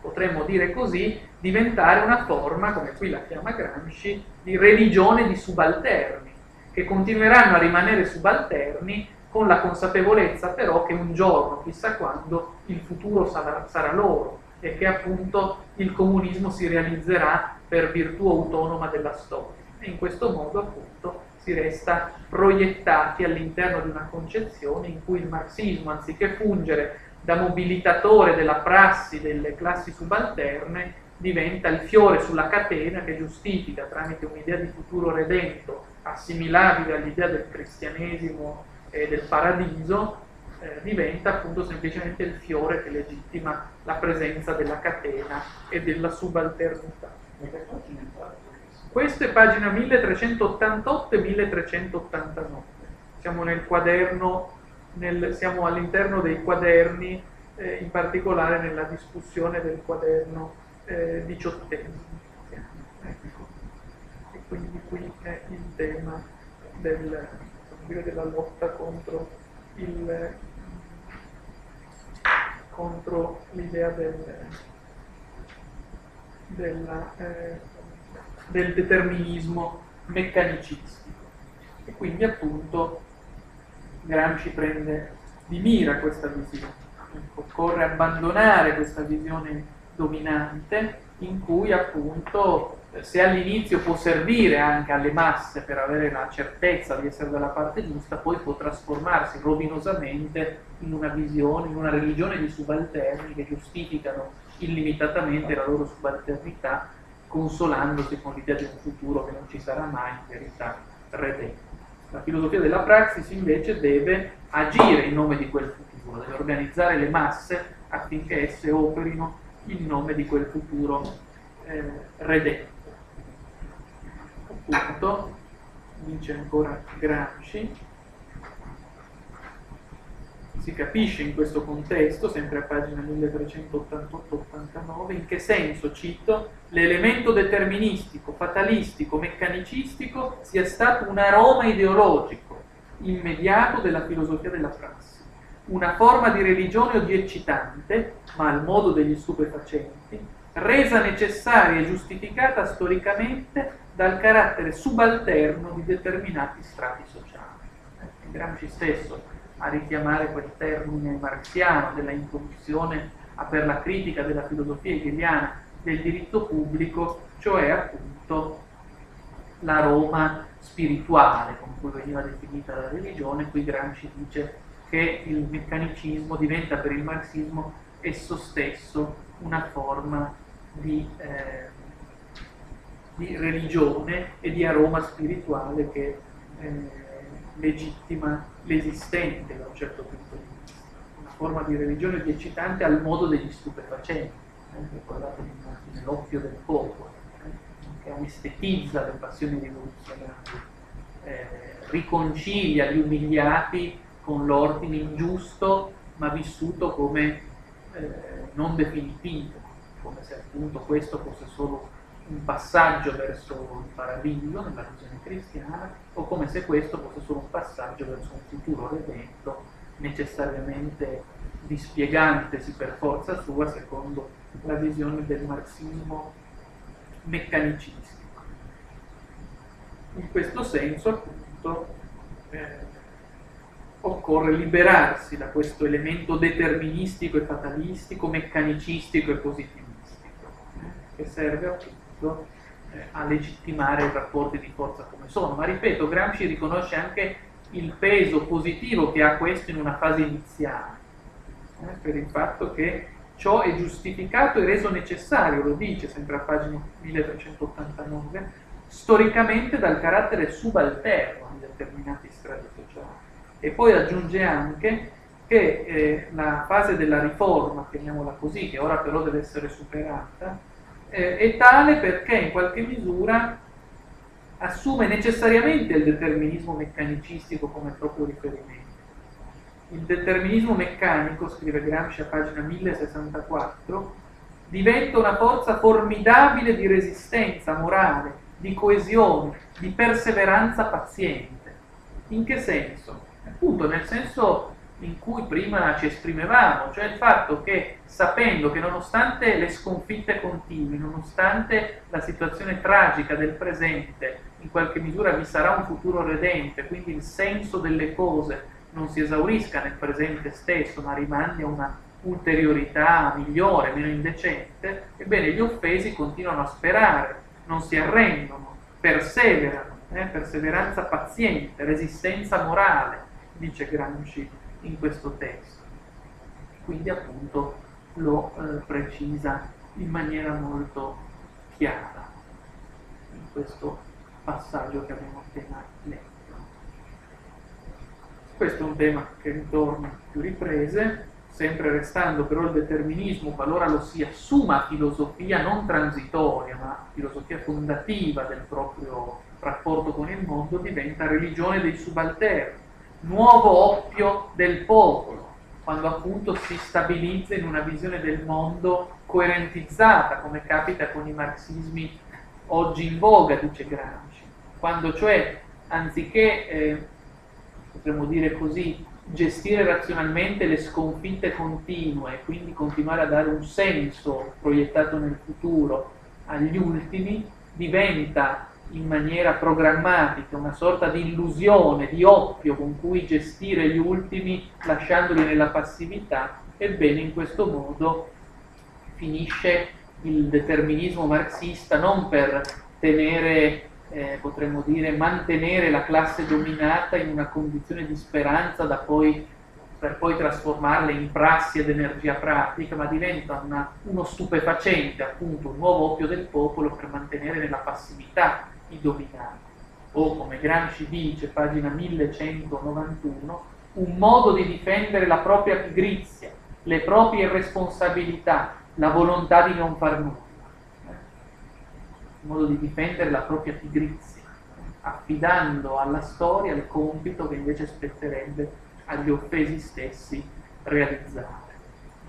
Speaker 1: potremmo dire così, diventare una forma, come qui la chiama Gramsci, di religione di subalterni, che continueranno a rimanere subalterni con la consapevolezza però che un giorno, chissà quando, il futuro sarà, sarà loro e che appunto il comunismo si realizzerà per virtù autonoma della storia. E in questo modo appunto si resta proiettati all'interno di una concezione in cui il marxismo, anziché fungere da mobilitatore della prassi delle classi subalterne, diventa il fiore sulla catena che giustifica tramite un'idea di futuro redento assimilabile all'idea del cristianesimo e del paradiso, eh, diventa appunto semplicemente il fiore che legittima la presenza della catena e della subalternità. Questo è pagina 1388 e 1389. Siamo nel quaderno, nel, siamo all'interno dei quaderni, eh, in particolare nella discussione del quaderno eh, diciottesimo. E quindi qui è il tema del, della lotta contro il contro l'idea del, della, eh, del determinismo meccanicistico. E quindi appunto Gramsci prende di mira questa visione. Occorre abbandonare questa visione dominante in cui appunto se all'inizio può servire anche alle masse per avere la certezza di essere dalla parte giusta, poi può trasformarsi rovinosamente in una visione, in una religione di subalterni che giustificano illimitatamente la loro subalternità, consolandosi con l'idea di un futuro che non ci sarà mai, in verità, redento. La filosofia della praxis invece deve agire in nome di quel futuro, deve organizzare le masse affinché esse operino in nome di quel futuro eh, redento appunto, dice ancora Gramsci, si capisce in questo contesto, sempre a pagina 1388-89, in che senso, cito, l'elemento deterministico, fatalistico, meccanicistico sia stato un aroma ideologico immediato della filosofia della prassi, una forma di religione o di eccitante, ma al modo degli stupefacenti, resa necessaria e giustificata storicamente dal carattere subalterno di determinati strati sociali. Gramsci stesso a richiamare quel termine marxiano della introduzione per la critica della filosofia hegeliana del diritto pubblico, cioè appunto la Roma spirituale, con cui veniva definita la religione, qui Gramsci dice che il meccanicismo diventa per il marxismo esso stesso una forma di, eh, di religione e di aroma spirituale che eh, legittima l'esistente da un certo punto di vista, una forma di religione eccitante al modo degli stupefacenti, eh, ricordate l'oppio del popolo, eh, che anestetizza le passioni rivoluzionarie, eh, riconcilia gli umiliati con l'ordine ingiusto ma vissuto come eh, non definitivo, come se appunto questo fosse solo un passaggio verso il paradiso nella visione cristiana o come se questo fosse solo un passaggio verso un futuro redento necessariamente dispiegantesi per forza sua secondo la visione del marxismo meccanicistico. In questo senso appunto eh, occorre liberarsi da questo elemento deterministico e fatalistico, meccanicistico e positivistico, eh, che serve appunto eh, a legittimare i rapporti di forza come sono. Ma ripeto, Gramsci riconosce anche il peso positivo che ha questo in una fase iniziale, eh, per il fatto che ciò è giustificato e reso necessario, lo dice sempre a pagina 1389, storicamente dal carattere subalterno di determinati strati sociali. E poi aggiunge anche che eh, la fase della riforma, chiamiamola così, che ora però deve essere superata, eh, è tale perché in qualche misura assume necessariamente il determinismo meccanicistico come proprio riferimento. Il determinismo meccanico, scrive Gramsci a pagina 1064, diventa una forza formidabile di resistenza morale, di coesione, di perseveranza paziente. In che senso? appunto nel senso in cui prima ci esprimevamo, cioè il fatto che sapendo che nonostante le sconfitte continue, nonostante la situazione tragica del presente, in qualche misura vi sarà un futuro redente, quindi il senso delle cose non si esaurisca nel presente stesso, ma rimandi a una ulteriorità migliore, meno indecente, ebbene gli offesi continuano a sperare, non si arrendono, perseverano, eh, perseveranza paziente, resistenza morale, dice Gramsci in questo testo. Quindi appunto lo eh, precisa in maniera molto chiara in questo passaggio che abbiamo appena letto. Questo è un tema che ritorna più riprese, sempre restando però il determinismo, qualora lo si assuma filosofia non transitoria, ma filosofia fondativa del proprio rapporto con il mondo, diventa religione dei subalterni nuovo oppio del popolo, quando appunto si stabilizza in una visione del mondo coerentizzata, come capita con i marxismi oggi in voga, dice Gramsci, quando cioè anziché, eh, potremmo dire così, gestire razionalmente le sconfitte continue e quindi continuare a dare un senso proiettato nel futuro agli ultimi, diventa in maniera programmatica, una sorta di illusione, di oppio con cui gestire gli ultimi lasciandoli nella passività, ebbene in questo modo finisce il determinismo marxista non per tenere, eh, potremmo dire, mantenere la classe dominata in una condizione di speranza da poi per poi trasformarle in prassi ed energia pratica, ma diventa una, uno stupefacente, appunto, un nuovo oppio del popolo per mantenere nella passività i dominati. O come Gramsci dice, pagina 1191, un modo di difendere la propria pigrizia, le proprie responsabilità, la volontà di non far nulla. Un modo di difendere la propria pigrizia, affidando alla storia il compito che invece spetterebbe agli offesi stessi realizzare.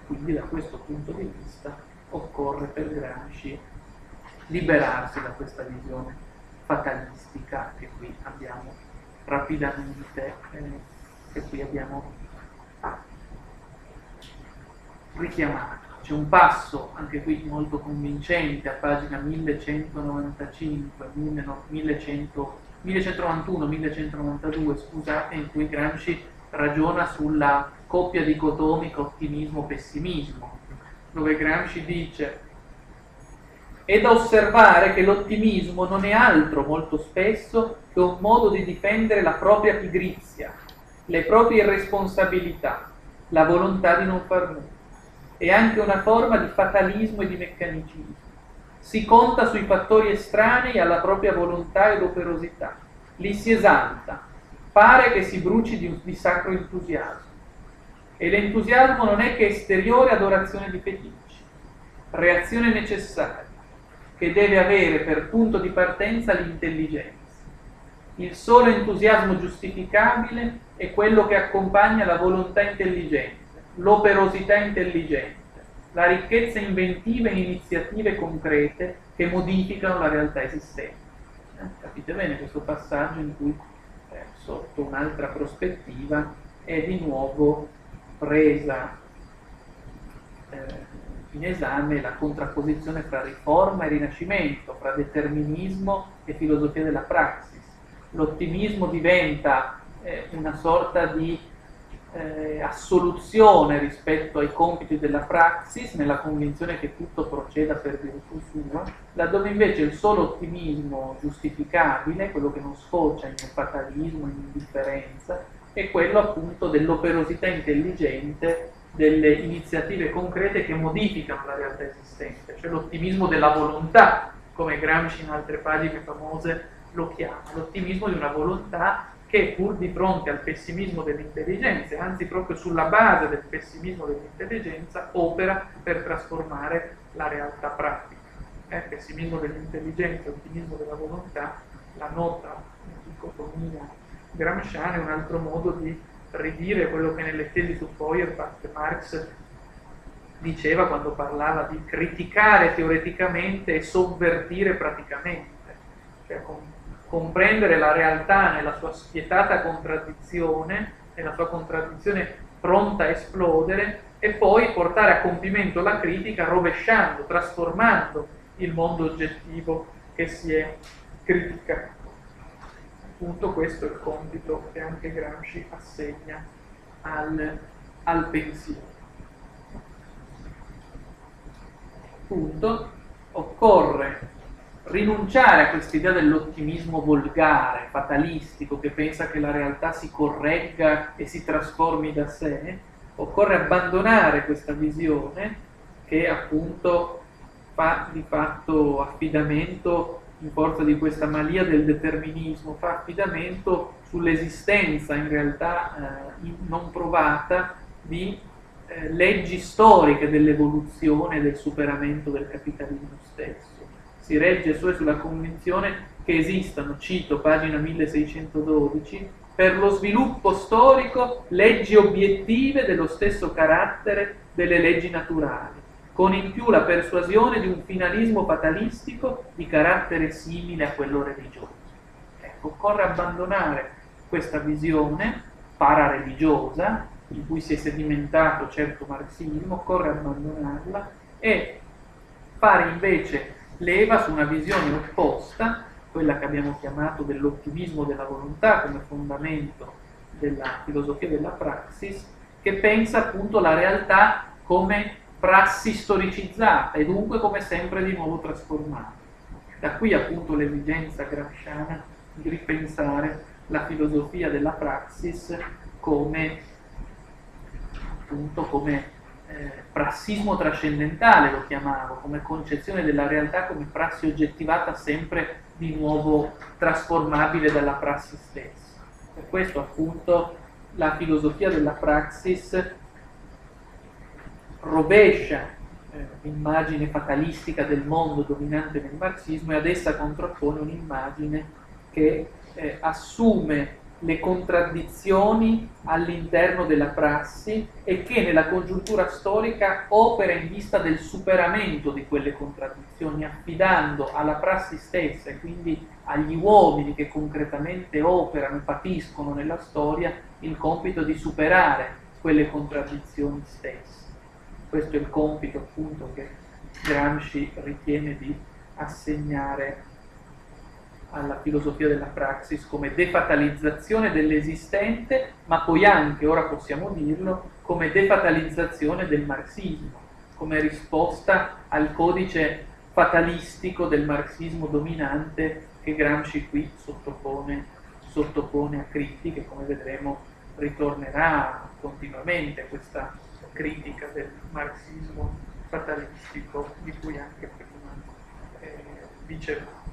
Speaker 1: Quindi da questo punto di vista occorre per Gramsci liberarsi da questa visione fatalistica che qui abbiamo rapidamente, eh, che qui abbiamo richiamato. C'è un passo, anche qui molto convincente, a pagina 1195, 1191-1192, scusate, in cui Gramsci ragiona sulla coppia dicotomica ottimismo-pessimismo, dove Gramsci dice è da osservare che l'ottimismo non è altro molto spesso che un modo di difendere la propria pigrizia, le proprie irresponsabilità, la volontà di non far nulla. È anche una forma di fatalismo e di meccanicismo. Si conta sui fattori estranei alla propria volontà ed operosità, li si esalta, pare che si bruci di, di sacro entusiasmo. E l'entusiasmo non è che esteriore adorazione di feticci, reazione necessaria, che deve avere per punto di partenza l'intelligenza. Il solo entusiasmo giustificabile è quello che accompagna la volontà intelligente, l'operosità intelligente, la ricchezza inventiva in iniziative concrete che modificano la realtà esistente. Eh, capite bene questo passaggio in cui eh, sotto un'altra prospettiva è di nuovo presa eh, in esame la contrapposizione fra riforma e rinascimento, fra determinismo e filosofia della praxis. L'ottimismo diventa eh, una sorta di eh, assoluzione rispetto ai compiti della praxis, nella convinzione che tutto proceda per virtù sua, laddove invece il solo ottimismo giustificabile, quello che non sfocia in fatalismo, in indifferenza, è quello appunto dell'operosità intelligente delle iniziative concrete che modificano la realtà esistente, cioè l'ottimismo della volontà, come Gramsci in altre pagine famose lo chiama, l'ottimismo di una volontà che pur di fronte al pessimismo dell'intelligenza, anzi proprio sulla base del pessimismo dell'intelligenza, opera per trasformare la realtà pratica. Eh, pessimismo dell'intelligenza, ottimismo della volontà, la nota dicotomia gramsciana è un altro modo di ridire quello che nelle tesi su Feuerbach Marx diceva quando parlava di criticare teoreticamente e sovvertire praticamente, cioè com- comprendere la realtà nella sua spietata contraddizione, nella sua contraddizione pronta a esplodere e poi portare a compimento la critica rovesciando, trasformando il mondo oggettivo che si è criticato appunto questo è il compito che anche Gramsci assegna al, al pensiero. Appunto, occorre rinunciare a quest'idea dell'ottimismo volgare, fatalistico, che pensa che la realtà si corregga e si trasformi da sé, occorre abbandonare questa visione che appunto fa di fatto affidamento in forza di questa malia del determinismo, fa affidamento sull'esistenza in realtà eh, non provata di eh, leggi storiche dell'evoluzione e del superamento del capitalismo stesso. Si regge cioè sulla convinzione che esistano, cito pagina 1612, per lo sviluppo storico leggi obiettive dello stesso carattere delle leggi naturali con in più la persuasione di un finalismo fatalistico di carattere simile a quello religioso. Ecco, occorre abbandonare questa visione parareligiosa in cui si è sedimentato certo marxismo, occorre abbandonarla e fare invece leva su una visione opposta, quella che abbiamo chiamato dell'ottimismo della volontà come fondamento della filosofia della praxis, che pensa appunto la realtà come prassi storicizzata e dunque come sempre di nuovo trasformata. Da qui appunto l'esigenza gramsciana di ripensare la filosofia della praxis come, appunto, come eh, prassismo trascendentale, lo chiamavo, come concezione della realtà come prassi oggettivata sempre di nuovo trasformabile dalla prassi stessa. Per questo appunto la filosofia della praxis rovescia eh, l'immagine fatalistica del mondo dominante nel marxismo e ad essa contrappone un'immagine che eh, assume le contraddizioni all'interno della prassi e che nella congiuntura storica opera in vista del superamento di quelle contraddizioni, affidando alla prassi stessa e quindi agli uomini che concretamente operano e patiscono nella storia il compito di superare quelle contraddizioni stesse. Questo è il compito appunto che Gramsci ritiene di assegnare alla filosofia della praxis come defatalizzazione dell'esistente, ma poi anche, ora possiamo dirlo, come defatalizzazione del marxismo, come risposta al codice fatalistico del marxismo dominante che Gramsci qui sottopone, sottopone a critiche, come vedremo ritornerà continuamente questa critica del marxismo fatalistico di cui anche prima eh, dicevamo.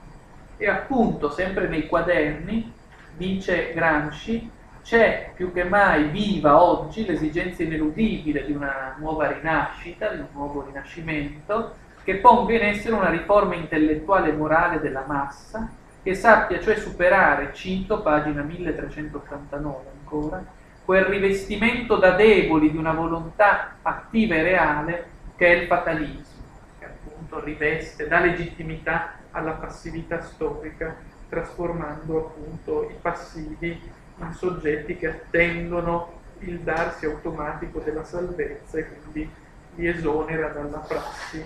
Speaker 1: E appunto, sempre nei quaderni, dice Gramsci, c'è più che mai viva oggi l'esigenza ineludibile di una nuova rinascita, di un nuovo rinascimento, che ponga in essere una riforma intellettuale e morale della massa, che sappia cioè superare, cito, pagina 1389 ancora, quel rivestimento da deboli di una volontà attiva e reale che è il fatalismo, che appunto riveste, dà legittimità alla passività storica, trasformando appunto i passivi in soggetti che attendono il darsi automatico della salvezza e quindi li esonera dalla prassi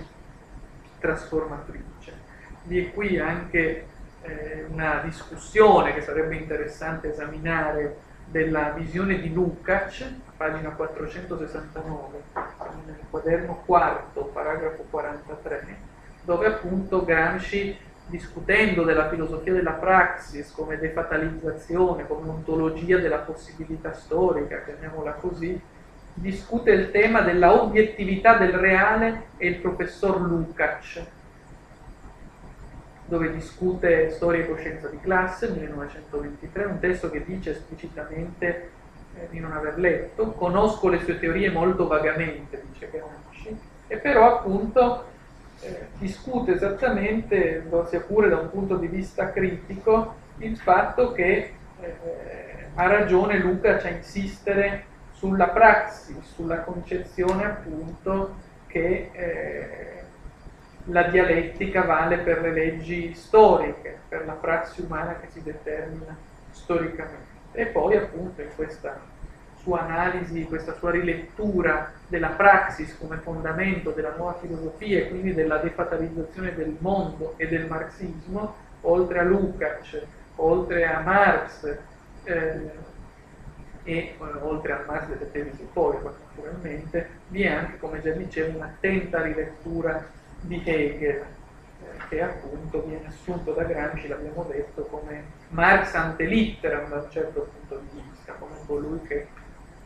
Speaker 1: trasformatrice. Vi è qui anche eh, una discussione che sarebbe interessante esaminare della visione di Lukács, pagina 469, nel quaderno quarto, paragrafo 43, dove appunto Gramsci, discutendo della filosofia della praxis come defatalizzazione, come ontologia della possibilità storica, chiamiamola così, discute il tema della obiettività del reale e il professor Lukács, dove discute Storia e coscienza di classe, 1923, un testo che dice esplicitamente eh, di non aver letto, conosco le sue teorie molto vagamente, dice Gramsci, e però appunto eh, discute esattamente, sia pure da un punto di vista critico, il fatto che eh, ha ragione Luca a insistere sulla praxis, sulla concezione appunto che eh, la dialettica vale per le leggi storiche, per la praxis umana che si determina storicamente. E poi appunto in questa sua analisi, questa sua rilettura della praxis come fondamento della nuova filosofia e quindi della defatalizzazione del mondo e del marxismo, oltre a Lukács, oltre a Marx eh, e eh, oltre a Marx delle tesi storiche naturalmente, vi è anche, come già dicevo, un'attenta rilettura di Hegel, eh, che appunto viene assunto da Gramsci, l'abbiamo detto, come Marx ante litteram da un certo punto di vista, come colui che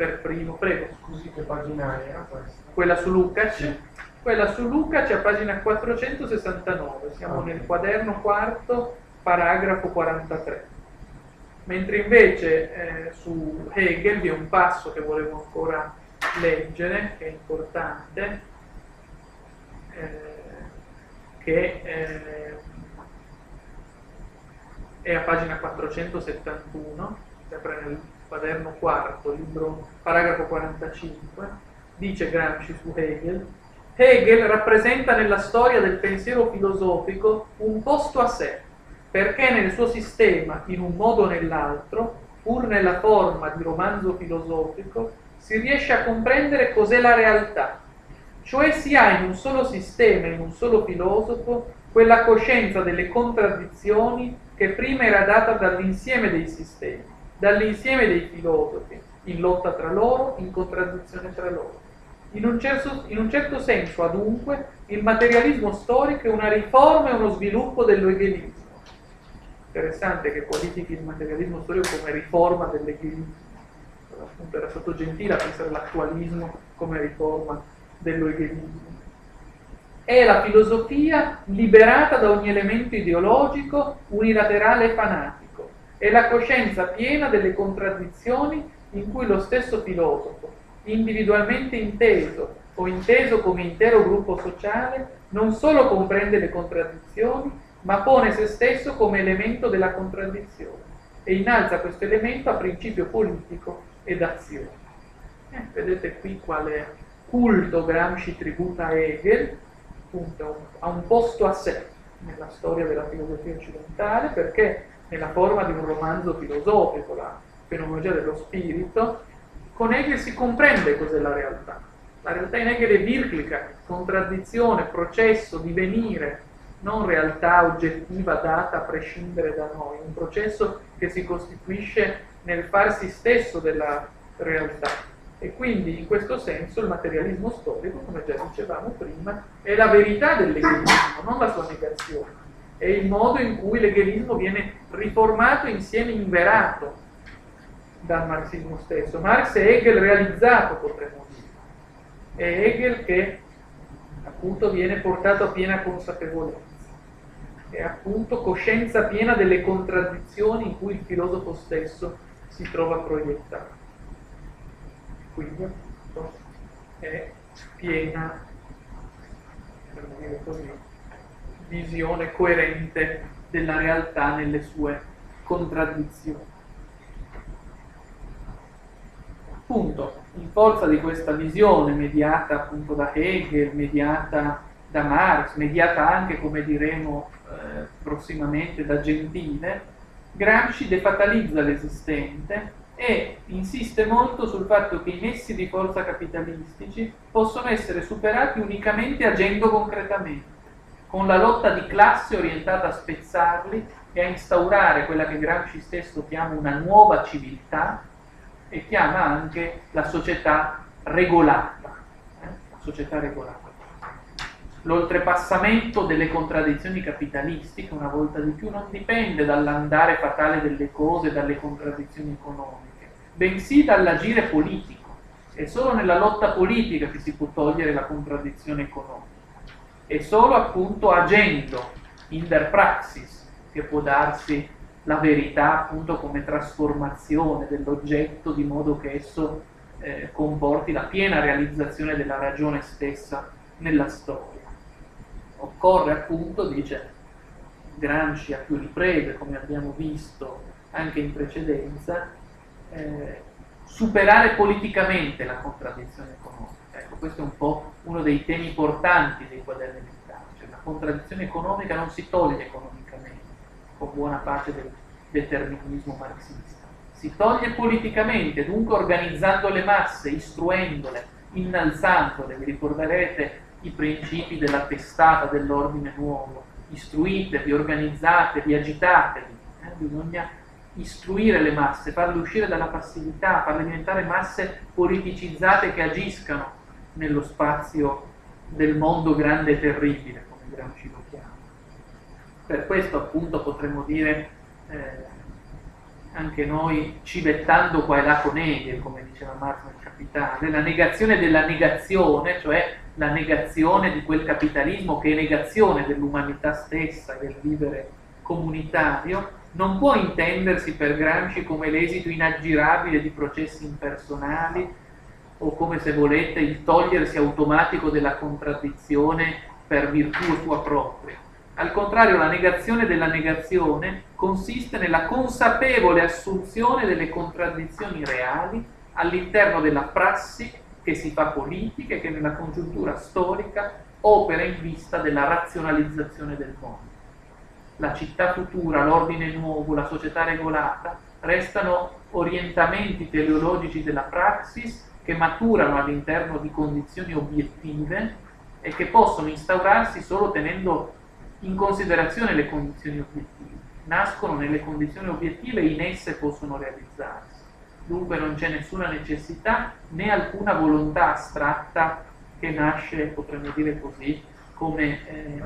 Speaker 1: per primo, prego.
Speaker 2: Scusi che pagina era questa?
Speaker 1: Quella su Lukács? Sì. Quella su Lukács a pagina 469, siamo okay. nel quaderno quarto, paragrafo 43. Mentre invece eh, su Hegel vi è un passo che volevo ancora leggere, che è importante, eh, che eh, è a pagina 471, sempre nel quaderno quarto, libro, paragrafo 45, dice Gramsci su Hegel, Hegel rappresenta nella storia del pensiero filosofico un posto a sé, perché nel suo sistema, in un modo o nell'altro, pur nella forma di romanzo filosofico, si riesce a comprendere cos'è la realtà, cioè si ha in un solo sistema, in un solo filosofo, quella coscienza delle contraddizioni che prima era data dall'insieme dei sistemi, dall'insieme dei filosofi, in lotta tra loro, in contraddizione tra loro. In un, certo, in un certo senso, adunque, il materialismo storico è una riforma e uno sviluppo dell'egelismo. Interessante che qualifichi il materialismo storico come riforma dell'egelismo. Appunto era stato gentile a pensare all'attualismo come riforma dell'egelismo. È la filosofia liberata da ogni elemento ideologico, unilaterale e fanatico. È la coscienza piena delle contraddizioni in cui lo stesso filosofo, individualmente inteso o inteso come intero gruppo sociale, non solo comprende le contraddizioni, ma pone se stesso come elemento della contraddizione e innalza questo elemento a principio politico ed azione. Eh, vedete qui quale culto Gramsci tributa a Hegel, appunto, ha un posto a sé nella storia della filosofia occidentale perché nella forma di un romanzo filosofico, la fenomenologia dello spirito, con Hegel si comprende cos'è la realtà. La realtà in Hegel è Wirklichkeit, contraddizione, processo, divenire, non realtà oggettiva data a prescindere da noi, un processo che si costituisce nel farsi stesso della realtà E quindi in questo senso il materialismo storico, come già dicevamo prima, è la verità dell'egelismo, non la sua negazione. È il modo in cui l'egelismo viene riformato insieme inverato dal marxismo stesso. Marx è Hegel realizzato, potremmo dire. È Hegel che appunto viene portato a piena consapevolezza. È appunto coscienza piena delle contraddizioni in cui il filosofo stesso si trova proiettato. Quindi appunto è piena, per dire così, visione coerente della realtà nelle sue contraddizioni. Appunto, in forza di questa visione mediata appunto da Hegel, mediata da Marx, mediata anche, come diremo eh, prossimamente, da Gentile, Gramsci defatalizza l'esistente e insiste molto sul fatto che i nessi di forza capitalistici possono essere superati unicamente agendo concretamente, con la lotta di classe orientata a spezzarli e a instaurare quella che Gramsci stesso chiama una nuova civiltà e chiama anche la società regolata. Eh? La società regolata. L'oltrepassamento delle contraddizioni capitalistiche, una volta di più, non dipende dall'andare fatale delle cose, dalle contraddizioni economiche, bensì dall'agire politico. È solo nella lotta politica che si può togliere la contraddizione economica. È solo appunto agendo in der praxis che può darsi la verità appunto come trasformazione dell'oggetto di modo che esso eh, comporti la piena realizzazione della ragione stessa nella storia. Occorre appunto, dice Gramsci a più riprese, come abbiamo visto anche in precedenza, eh, superare politicamente la contraddizione economica. Ecco, questo è un po' uno dei temi portanti dei quaderni di cioè la contraddizione economica non si toglie economicamente, con buona pace del determinismo marxista. Si toglie politicamente, dunque organizzando le masse, istruendole, innalzandole. Vi ricorderete i principi della testata dell'ordine nuovo. Istruitevi, organizzatevi, agitatevi. Eh? Bisogna istruire le masse, farle uscire dalla passività, farle diventare masse politicizzate che agiscano nello spazio del mondo grande e terribile, come Gramsci lo chiama. Per questo appunto potremmo dire eh, anche noi civettando qua e là con Hegel, come diceva Marx nel Capitale, la negazione della negazione, cioè la negazione di quel capitalismo che è negazione dell'umanità stessa, del vivere comunitario, non può intendersi per Gramsci come l'esito inaggirabile di processi impersonali o come se volete il togliersi automatico della contraddizione per virtù sua propria. Al contrario, la negazione della negazione consiste nella consapevole assunzione delle contraddizioni reali all'interno della prassi che si fa politica e che nella congiuntura storica opera in vista della razionalizzazione del mondo. La città futura, l'ordine nuovo, la società regolata restano orientamenti teleologici della praxis che maturano all'interno di condizioni obiettive e che possono instaurarsi solo tenendo in considerazione le condizioni obiettive. Nascono nelle condizioni obiettive e in esse possono realizzarsi. Dunque non c'è nessuna necessità né alcuna volontà astratta che nasce, potremmo dire così, come eh,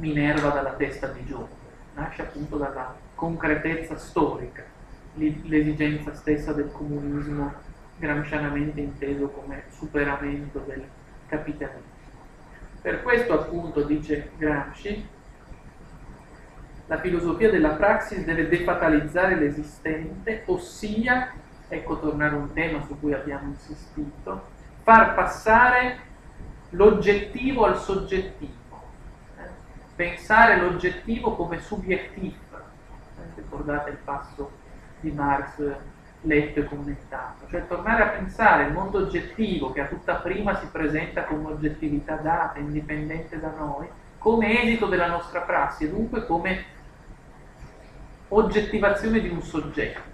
Speaker 1: Minerva dalla testa di Giove. Nasce appunto dalla concretezza storica, l'esigenza stessa del comunismo gramscianamente inteso come superamento del capitalismo. Per questo appunto, dice Gramsci, la filosofia della praxis deve defatalizzare l'esistente, ossia, ecco tornare un tema su cui abbiamo insistito, far passare l'oggettivo al soggettivo? Pensare l'oggettivo come subiettivo. Eh? Ricordate il passo di Marx letto e commentato, cioè tornare a pensare il mondo oggettivo che a tutta prima si presenta come oggettività data, indipendente da noi, come esito della nostra prassi e dunque come oggettivazione di un soggetto.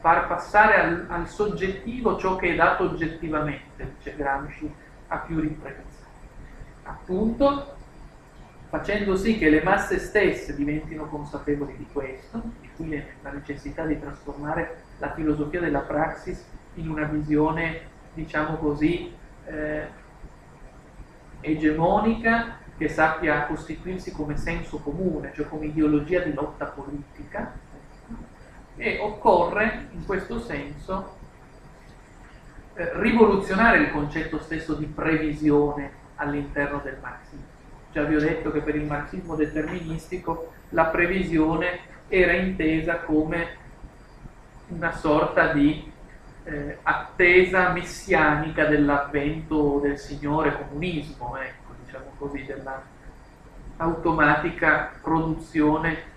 Speaker 1: Far passare al, al soggettivo ciò che è dato oggettivamente, dice Gramsci a più riprese. Appunto, facendo sì che le masse stesse diventino consapevoli di questo, di qui la necessità di trasformare la filosofia della praxis in una visione, diciamo così, eh, egemonica che sappia costituirsi come senso comune, cioè come ideologia di lotta politica, e occorre in questo senso eh, rivoluzionare il concetto stesso di previsione all'interno del marxismo. Già vi ho detto che per il marxismo deterministico la previsione era intesa come una sorta di eh, attesa messianica dell'avvento del signore comunismo, ecco, diciamo così, della automatica produzione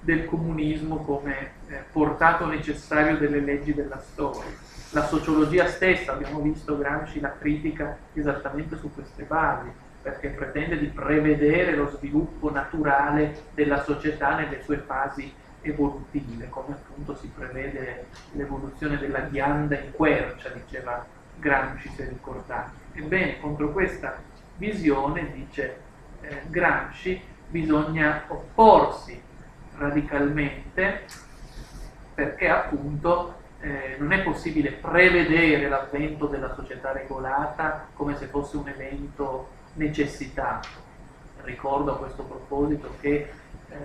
Speaker 1: del comunismo come eh, portato necessario delle leggi della storia. La sociologia stessa, abbiamo visto Gramsci la critica esattamente su queste basi, perché pretende di prevedere lo sviluppo naturale della società nelle sue fasi evolutive, come appunto si prevede l'evoluzione della ghianda in quercia, diceva Gramsci se ricordate. Ebbene, contro questa visione, dice eh, Gramsci, bisogna opporsi radicalmente perché appunto eh, non è possibile prevedere l'avvento della società regolata come se fosse un evento necessitato. Ricordo a questo proposito che eh,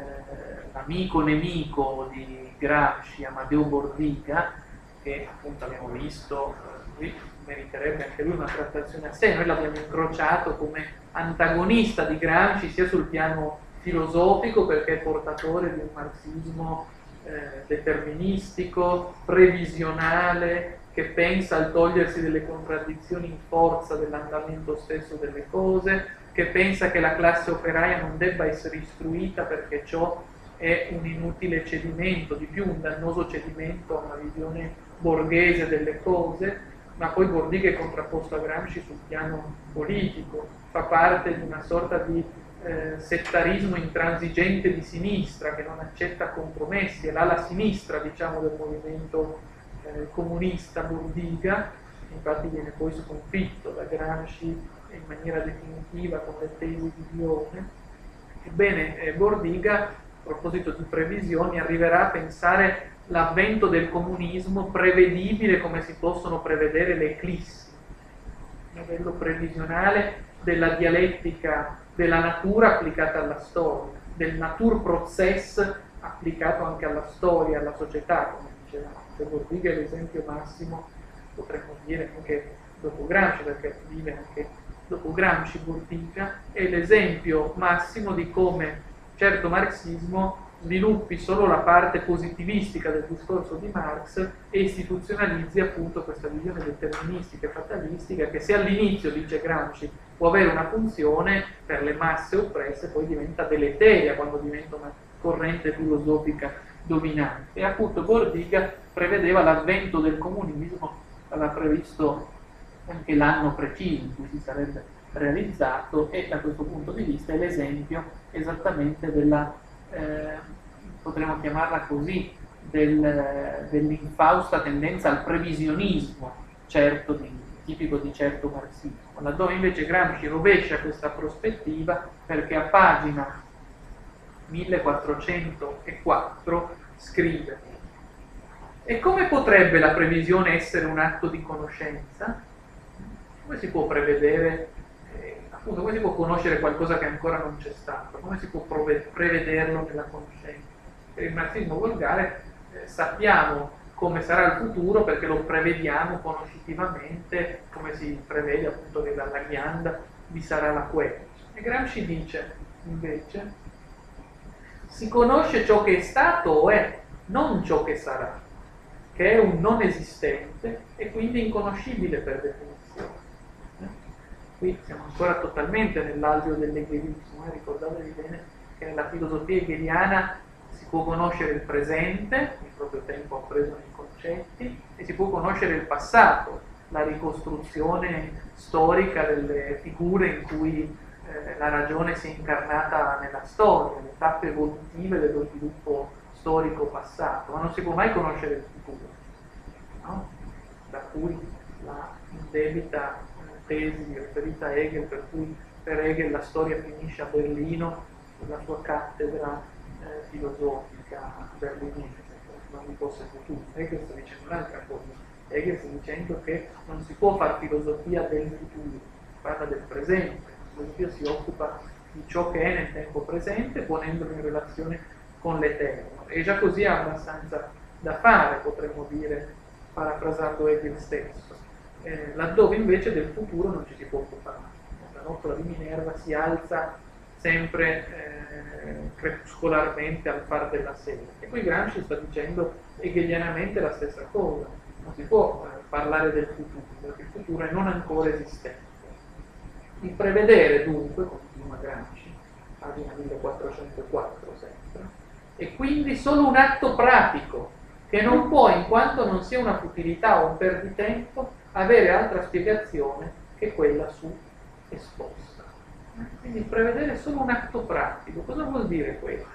Speaker 1: l'amico nemico di Gramsci, Amadeo Bordiga, che appunto abbiamo visto, eh, qui meriterebbe anche lui una trattazione a sé, noi l'abbiamo incrociato come antagonista di Gramsci sia sul piano filosofico perché è portatore di un marxismo eh, deterministico, previsionale, che pensa al togliersi delle contraddizioni in forza dell'andamento stesso delle cose, che pensa che la classe operaia non debba essere istruita perché ciò è un inutile cedimento, di più un dannoso cedimento a una visione borghese delle cose, ma poi Bordiga è contrapposto a Gramsci sul piano politico, fa parte di una sorta di eh, settarismo intransigente di sinistra che non accetta compromessi, è l'ala sinistra diciamo, del movimento eh, comunista Bordiga, infatti viene poi sconfitto da Gramsci in maniera definitiva con le tesi di Lione. Ebbene, eh, Bordiga, a proposito di previsioni, arriverà a pensare l'avvento del comunismo prevedibile come si possono prevedere le eclissi, a livello previsionale della dialettica della natura applicata alla storia, del naturprozess applicato anche alla storia, alla società, come diceva Bordiga l'esempio massimo, potremmo dire anche dopo Gramsci, perché vive anche dopo Gramsci Bordiga, è l'esempio massimo di come certo marxismo sviluppi solo la parte positivistica del discorso di Marx e istituzionalizzi appunto questa visione deterministica e fatalistica che se all'inizio, dice Gramsci, può avere una funzione per le masse oppresse, poi diventa deleteria quando diventa una corrente filosofica dominante. E appunto Bordiga prevedeva l'avvento del comunismo, aveva previsto anche l'anno preciso in cui si sarebbe realizzato e da questo punto di vista è l'esempio esattamente della, eh, potremmo chiamarla così, del, dell'infausta tendenza al previsionismo certo di, tipico di certo marxismo, laddove invece Gramsci rovescia questa prospettiva perché a pagina 1404 scrive e come potrebbe la previsione essere un atto di conoscenza? Come si può prevedere, eh, appunto, come si può conoscere qualcosa che ancora non c'è stato? Come si può prevederlo nella conoscenza? Per il marxismo volgare eh, sappiamo come sarà il futuro perché lo prevediamo conoscitivamente, come si prevede appunto che dalla ghianda vi sarà la quercia. E Gramsci dice invece, si conosce ciò che è stato o è, non ciò che sarà, che è un non esistente e quindi inconoscibile per definizione. Qui siamo ancora totalmente nell'alveo dell'egelismo, eh? ricordatevi bene che nella filosofia hegeliana si può conoscere il presente, il proprio tempo ha preso nei concetti, e si può conoscere il passato, la ricostruzione storica delle figure in cui eh, la ragione si è incarnata nella storia, le tappe evolutive dello sviluppo storico passato, ma non si può mai conoscere il futuro, no? da cui la indebita eh, tesi riferita a Hegel, per cui per Hegel la storia finisce a Berlino, la sua cattedra eh, filosofica berlinese, non vi fosse futuro. E questo dice un'altra cosa. Hegel sta dicendo che non si può fare filosofia del futuro, parla del presente, la filosofia si occupa di ciò che è nel tempo presente ponendolo in relazione con l'eterno. E già così ha abbastanza da fare, potremmo dire, parafrasando Hegel stesso, eh, laddove invece del futuro non ci si può occupare. La nottola di Minerva si alza sempre eh, crepuscolarmente al far della sera. E qui Gramsci sta dicendo hegelianamente la stessa cosa. Non si può eh, parlare del futuro, perché il futuro è non ancora esistente. Il prevedere dunque, continua Gramsci, pagina 1404 sempre, è quindi solo un atto pratico che non può, in quanto non sia una futilità o un perditempo, avere altra spiegazione che quella su esposta. Quindi prevedere solo un atto pratico. Cosa vuol dire questo?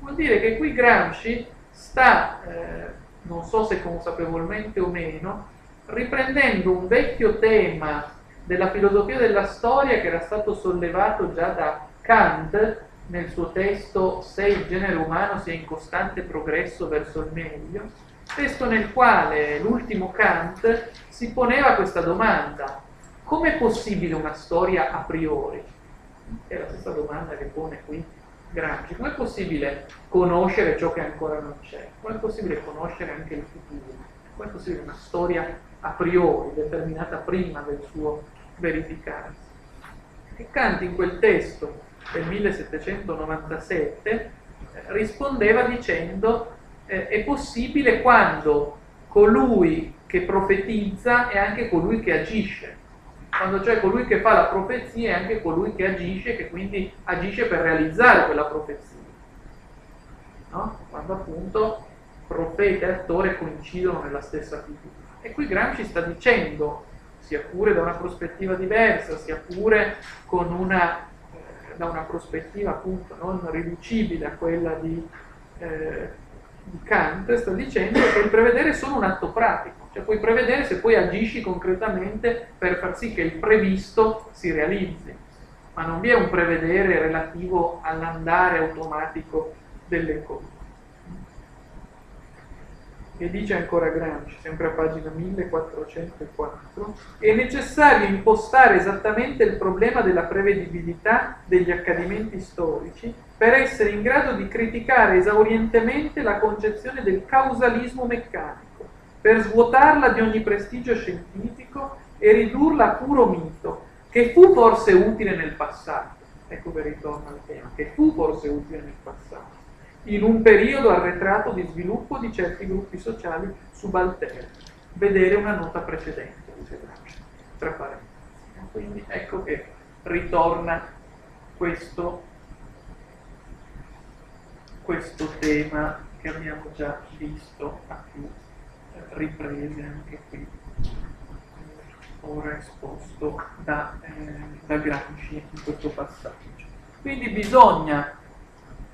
Speaker 1: Vuol dire che qui Gramsci sta, eh, non so se consapevolmente o meno, riprendendo un vecchio tema della filosofia della storia che era stato sollevato già da Kant nel suo testo Se il genere umano sia in costante progresso verso il meglio, testo nel quale l'ultimo Kant si poneva questa domanda, com'è possibile una storia a priori? È la stessa domanda che pone qui Gramsci, com'è possibile conoscere ciò che ancora non c'è? Com'è possibile conoscere anche il futuro? Com'è possibile una storia a priori, determinata prima del suo verificarsi? E Kant in quel testo del 1797 eh, rispondeva dicendo eh, è possibile quando colui che profetizza è anche colui che agisce. Quando c'è colui che fa la profezia è anche colui che agisce, che quindi agisce per realizzare quella profezia. No? Quando appunto profeta e attore coincidono nella stessa figura. E qui Gramsci sta dicendo, sia pure da una prospettiva diversa, sia pure una da una prospettiva appunto non riducibile a quella di, eh, di Kant, sta dicendo che il prevedere è solo un atto pratico, cioè puoi prevedere se poi agisci concretamente per far sì che il previsto si realizzi, ma non vi è un prevedere relativo all'andare automatico delle cose. E dice ancora Gramsci, sempre a pagina 1404, è necessario impostare esattamente il problema della prevedibilità degli accadimenti storici per essere in grado di criticare esaurientemente la concezione del causalismo meccanico, per svuotarla di ogni prestigio scientifico e ridurla a puro mito, che fu forse utile nel passato. Ecco che ritorna al tema, che fu forse utile nel passato in un periodo arretrato di sviluppo di certi gruppi sociali subalterni. Vedere una nota precedente, tra parentesi. Quindi ecco che ritorna questo, questo tema che abbiamo già visto a più riprese anche qui, ora esposto da, eh, da Gramsci in questo passaggio. Quindi bisogna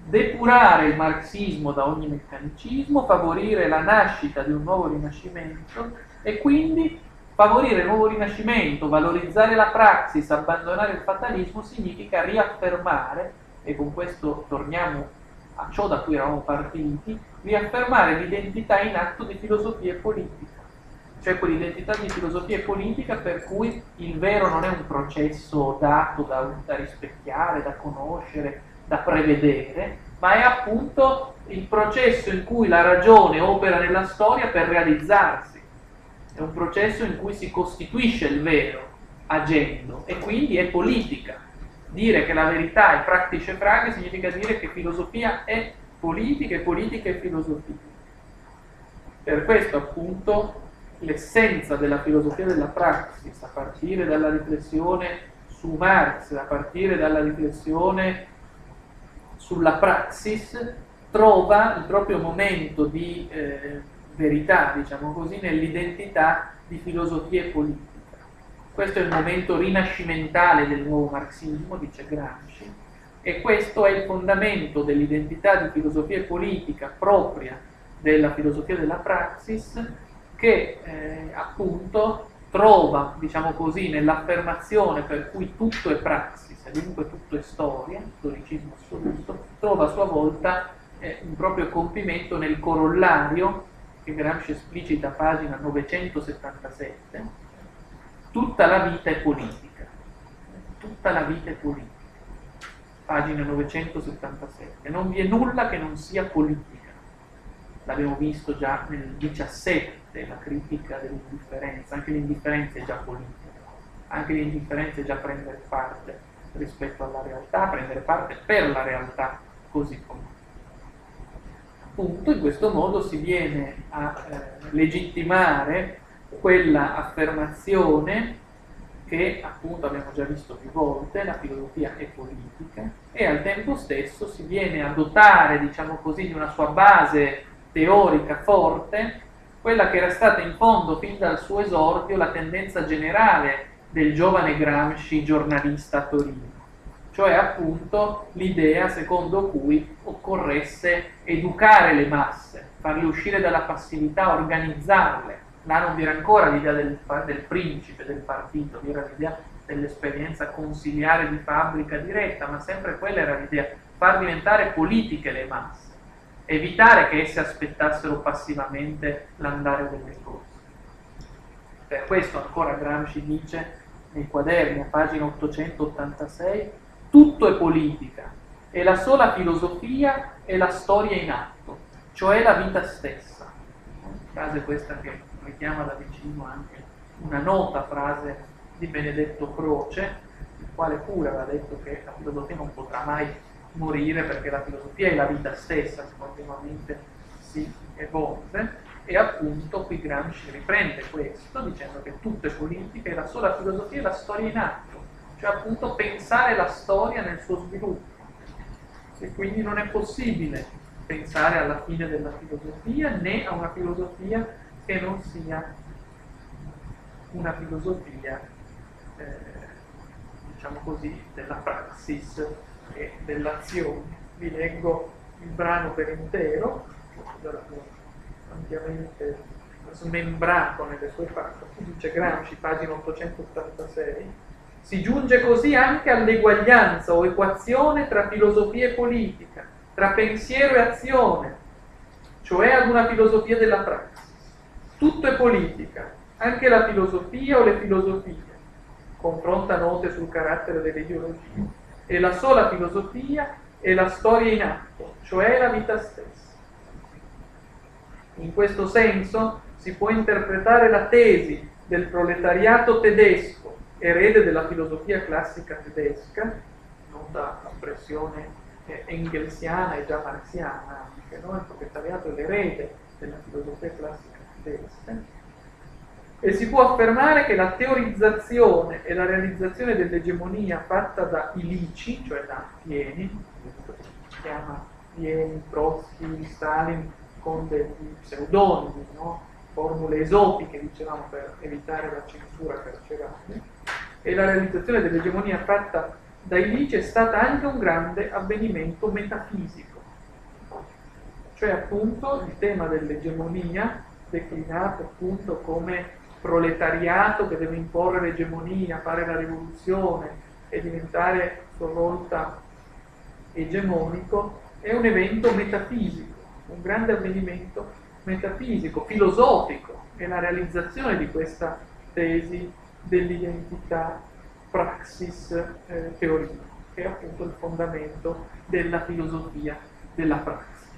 Speaker 1: depurare il marxismo da ogni meccanicismo, favorire la nascita di un nuovo rinascimento e quindi favorire il nuovo rinascimento, valorizzare la praxis, abbandonare il fatalismo significa riaffermare, e con questo torniamo a ciò da cui eravamo partiti, riaffermare l'identità in atto di filosofia e politica, cioè quell'identità di filosofia e politica per cui il vero non è un processo dato da, da rispecchiare, da conoscere, da prevedere, ma è appunto il processo in cui la ragione opera nella storia per realizzarsi. È un processo in cui si costituisce il vero agendo e quindi è politica. Dire che la verità è practice frage significa dire che filosofia è politica e politica è filosofia. Per questo appunto l'essenza della filosofia della praxis, a partire dalla riflessione su Marx, a partire dalla riflessione sulla praxis trova il proprio momento di eh, verità, diciamo così, nell'identità di filosofia politica. Questo è il momento rinascimentale del nuovo marxismo, dice Gramsci, e questo è il fondamento dell'identità di filosofia politica propria della filosofia della praxis, che eh, appunto trova, diciamo così, nell'affermazione per cui tutto è praxis e dunque tutto è storia, storicismo assoluto, trova a sua volta eh, un proprio compimento nel corollario che Gramsci esplicita pagina 977, tutta la vita è politica. Tutta la vita è politica. Pagina 977. Non vi è nulla che non sia politica. L'abbiamo visto già nel 17, la critica dell'indifferenza. Anche l'indifferenza è già politica. Anche l'indifferenza è già prendere parte rispetto alla realtà, prendere parte per la realtà così com'è appunto in questo modo si viene a eh, legittimare quella affermazione che appunto abbiamo già visto più volte, la filosofia è politica, e al tempo stesso si viene a dotare, diciamo così, di una sua base teorica forte, quella che era stata in fondo fin dal suo esordio la tendenza generale del giovane Gramsci giornalista a Torino cioè appunto l'idea secondo cui occorresse educare le masse, farle uscire dalla passività, organizzarle. Là non vi era ancora l'idea del, del principe, del partito, vi era l'idea dell'esperienza consiliare di fabbrica diretta, ma sempre quella era l'idea, far diventare politiche le masse, evitare che esse aspettassero passivamente l'andare delle cose. Per questo ancora Gramsci dice nei quaderni a pagina 886 tutto è politica e la sola filosofia è la storia in atto, cioè la vita stessa. Frase questa che richiama da vicino anche una nota frase di Benedetto Croce, il quale pure aveva detto che la filosofia non potrà mai morire perché la filosofia è la vita stessa, continuamente si evolve, e appunto qui Gramsci riprende questo dicendo che tutto è politica e la sola filosofia è la storia in atto cioè appunto pensare la storia nel suo sviluppo. E quindi non è possibile pensare alla fine della filosofia né a una filosofia che non sia una filosofia, eh, diciamo così, della praxis e dell'azione. Vi leggo il brano per intero, ampiamente smembrato nelle sue parti, dice Gramsci, pagina 886, si giunge così anche all'eguaglianza o equazione tra filosofia e politica, tra pensiero e azione, cioè ad una filosofia della praxis. Tutto è politica, anche la filosofia o le filosofie, confronta note sul carattere delle ideologie, e la sola filosofia è la storia in atto, cioè la vita stessa. In questo senso si può interpretare la tesi del proletariato tedesco erede della filosofia classica tedesca, nota espressione eh, engelsiana e già marxiana anche, no? il proletariato è l'erede della filosofia classica tedesca, e si può affermare che la teorizzazione e la realizzazione dell'egemonia fatta da Ilici, cioè da Pieni, si chiama Pieni, Trotsky, Stalin, con degli pseudonimi, no? formule esotiche, dicevamo, per evitare la censura carceraria, e la realizzazione dell'egemonia fatta dai Lici è stata anche un grande avvenimento metafisico. Cioè appunto il tema dell'egemonia, declinato appunto come proletariato che deve imporre l'egemonia, fare la rivoluzione e diventare a sua volta egemonico, è un evento metafisico, un grande avvenimento metafisico, filosofico, è la realizzazione di questa tesi dell'identità praxis eh, teoria, che è appunto il fondamento della filosofia della praxis.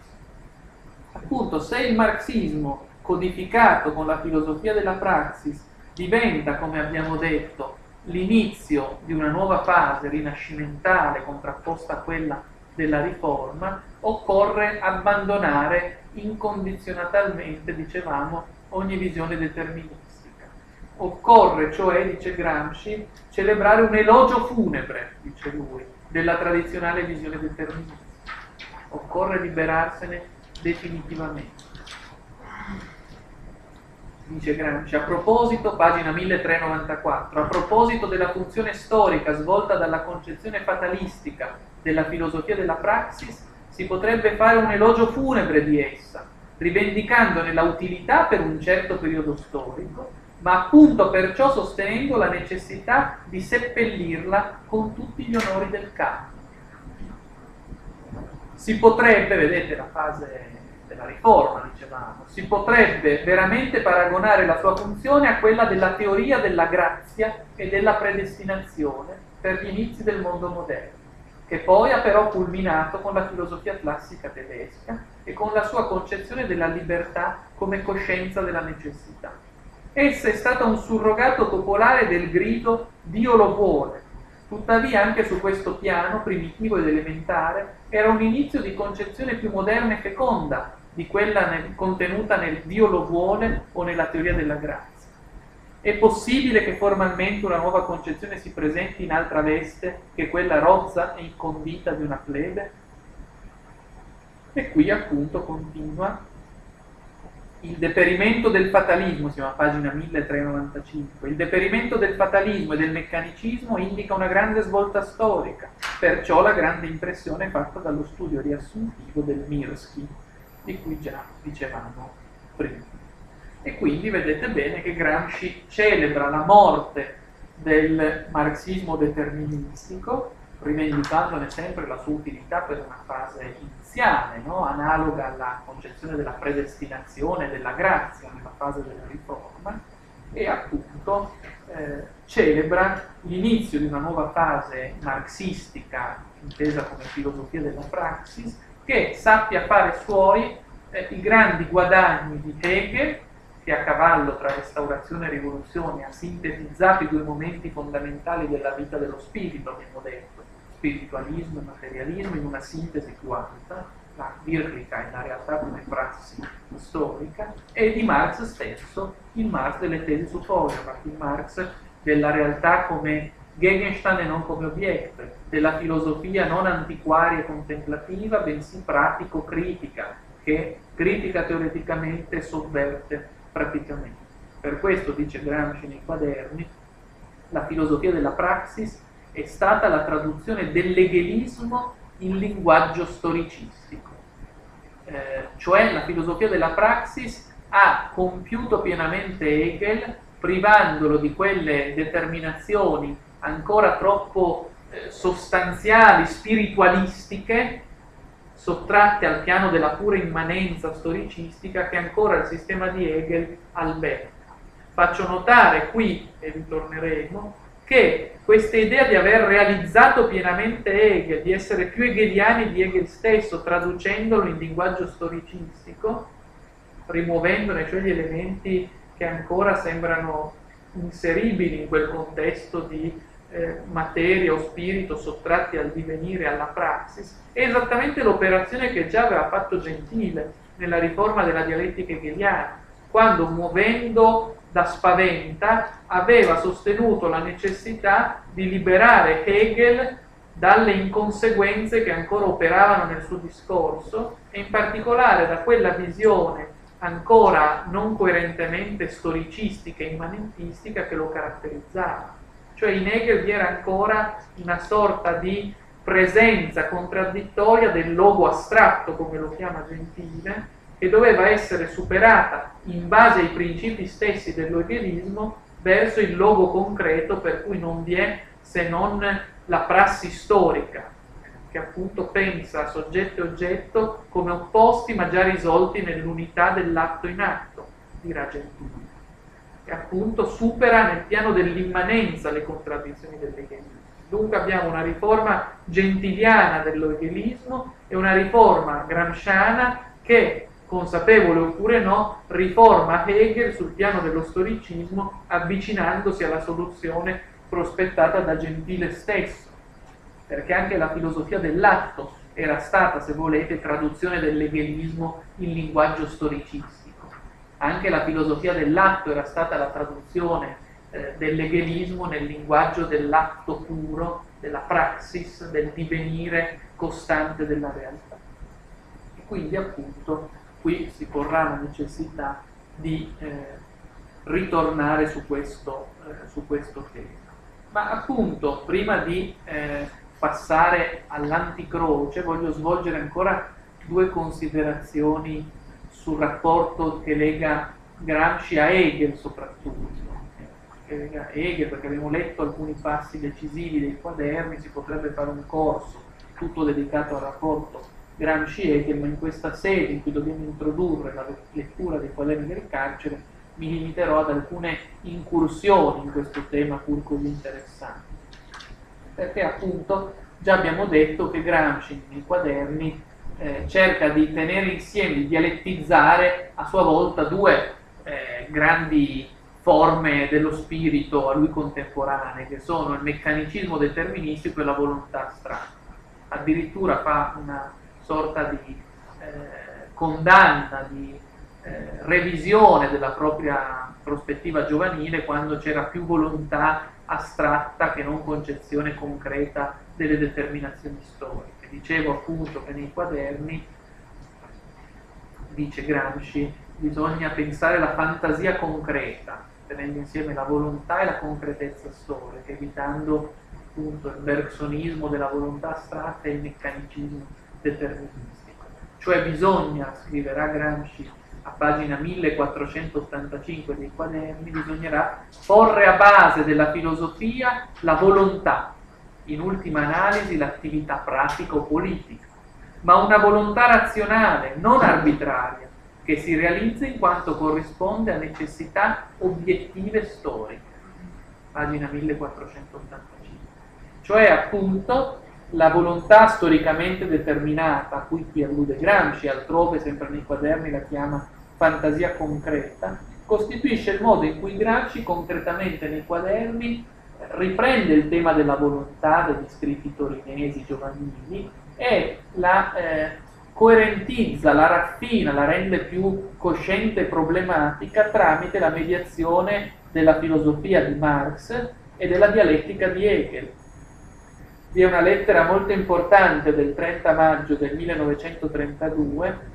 Speaker 1: Appunto, se il marxismo codificato con la filosofia della praxis diventa, come abbiamo detto, l'inizio di una nuova fase rinascimentale contrapposta a quella della riforma, occorre abbandonare incondizionatamente, dicevamo, ogni visione deterministica Occorre, cioè, dice Gramsci, celebrare un elogio funebre, dice lui, della tradizionale visione determinista. Occorre liberarsene definitivamente. Dice Gramsci, a proposito, pagina 1394, a proposito della funzione storica svolta dalla concezione fatalistica della filosofia della praxis, si potrebbe fare un elogio funebre di essa, rivendicandone la utilità per un certo periodo storico ma appunto perciò sostenendo la necessità di seppellirla con tutti gli onori del capo. Si potrebbe, vedete la fase della riforma, dicevamo, si potrebbe veramente paragonare la sua funzione a quella della teoria della grazia e della predestinazione per gli inizi del mondo moderno, che poi ha però culminato con la filosofia classica tedesca e con la sua concezione della libertà come coscienza della necessità. Essa è stata un surrogato popolare del grido Dio lo vuole, Tuttavia anche su questo piano, primitivo ed elementare, era un inizio di concezione più moderna e feconda di quella nel, contenuta nel Dio lo vuole o nella teoria della grazia. È possibile che formalmente una nuova concezione si presenti in altra veste che quella rozza e incondita di una plebe? E qui appunto continua il deperimento del fatalismo, siamo a pagina 1395, il deperimento del fatalismo e del meccanicismo indica una grande svolta storica, perciò la grande impressione fatta dallo studio riassuntivo del Mirsky, di cui già dicevamo prima. E quindi vedete bene che Gramsci celebra la morte del marxismo deterministico, rivendicandone sempre la sua utilità per una fase iniziale, no? analoga alla concezione della predestinazione, della grazia nella fase della riforma, e appunto eh, celebra l'inizio di una nuova fase marxistica, intesa come filosofia della praxis, che sappia fare suoi eh, i grandi guadagni di Hegel, che a cavallo tra restaurazione e rivoluzione ha sintetizzato i due momenti fondamentali della vita dello spirito, abbiamo detto, spiritualismo e materialismo in una sintesi più alta, la Wirklichkeit, la realtà come prassi storica, e di Marx stesso, il Marx delle tesi su Feuerbach, il Marx della realtà come Gegenstand e non come obietto, della filosofia non antiquaria e contemplativa, bensì pratico-critica, che critica teoreticamente e sovverte praticamente. Per questo, dice Gramsci nei quaderni, la filosofia della praxis è stata la traduzione dell'egelismo in linguaggio storicistico. Eh, cioè la filosofia della praxis ha compiuto pienamente Hegel, privandolo di quelle determinazioni ancora troppo eh, sostanziali, spiritualistiche, sottratte al piano della pura immanenza storicistica che ancora il sistema di Hegel alberga. Faccio notare qui, e ritorneremo, che questa idea di aver realizzato pienamente Hegel, di essere più hegeliani di Hegel stesso, traducendolo in linguaggio storicistico, rimuovendone cioè gli elementi che ancora sembrano inseribili in quel contesto di eh, materia o spirito sottratti al divenire alla praxis, è esattamente l'operazione che già aveva fatto Gentile nella riforma della dialettica hegeliana, quando muovendo da spaventa aveva sostenuto la necessità di liberare Hegel dalle inconseguenze che ancora operavano nel suo discorso e in particolare da quella visione ancora non coerentemente storicistica e immanentistica che lo caratterizzava. Cioè in Hegel vi era ancora una sorta di presenza contraddittoria del logo astratto, come lo chiama Gentile, che doveva essere superata in base ai principi stessi dell'egelismo verso il logo concreto per cui non vi è se non la prassi storica, che appunto pensa soggetto e oggetto come opposti ma già risolti nell'unità dell'atto in atto, dirà Gentile, e appunto supera nel piano dell'immanenza le contraddizioni dell'egelismo. Dunque abbiamo una riforma gentiliana dell'egelismo e una riforma gramsciana che consapevole oppure no, riforma Hegel sul piano dello storicismo avvicinandosi alla soluzione prospettata da Gentile stesso, perché anche la filosofia dell'atto era stata, se volete, traduzione dell'egelismo in linguaggio storicistico. Anche la filosofia dell'atto era stata la traduzione eh, dell'egelismo nel linguaggio dell'atto puro, della praxis, del divenire costante della realtà. E quindi appunto qui si porrà la necessità di eh, ritornare su questo, eh, su questo, tema. Ma appunto, prima di eh, passare all'anticroce, voglio svolgere ancora due considerazioni sul rapporto che lega Gramsci a Hegel soprattutto. Che lega Hegel, perché abbiamo letto alcuni passi decisivi dei quaderni, si potrebbe fare un corso tutto dedicato al rapporto Gramsci e Hegel, ma in questa sede in cui dobbiamo introdurre la lettura dei quaderni del carcere mi limiterò ad alcune incursioni in questo tema pur così interessante. Perché appunto già abbiamo detto che Gramsci nei quaderni eh, cerca di tenere insieme, di dialettizzare a sua volta due eh, grandi forme dello spirito a lui contemporanee, che sono il meccanicismo deterministico e la volontà astratta. Addirittura fa una sorta di eh, condanna, di eh, revisione della propria prospettiva giovanile quando c'era più volontà astratta che non concezione concreta delle determinazioni storiche. Dicevo appunto che nei quaderni, dice Gramsci, bisogna pensare la fantasia concreta, tenendo insieme la volontà e la concretezza storica, evitando appunto il bergsonismo della volontà astratta e il meccanicismo deterministico. Cioè bisogna, scriverà Gramsci a pagina 1485 dei quaderni, bisognerà porre a base della filosofia la volontà, in ultima analisi l'attività pratica o politica, ma una volontà razionale, non arbitraria, che si realizza in quanto corrisponde a necessità obiettive storiche. Pagina 1485. Cioè appunto la volontà storicamente determinata, a cui qui allude Gramsci, altrove sempre nei quaderni la chiama fantasia concreta, costituisce il modo in cui Gramsci concretamente nei quaderni riprende il tema della volontà degli scritti torinesi giovanili e la eh, coerentizza, la raffina, la rende più cosciente e problematica tramite la mediazione della filosofia di Marx e della dialettica di Hegel. Vi è una lettera molto importante del 30 maggio del 1932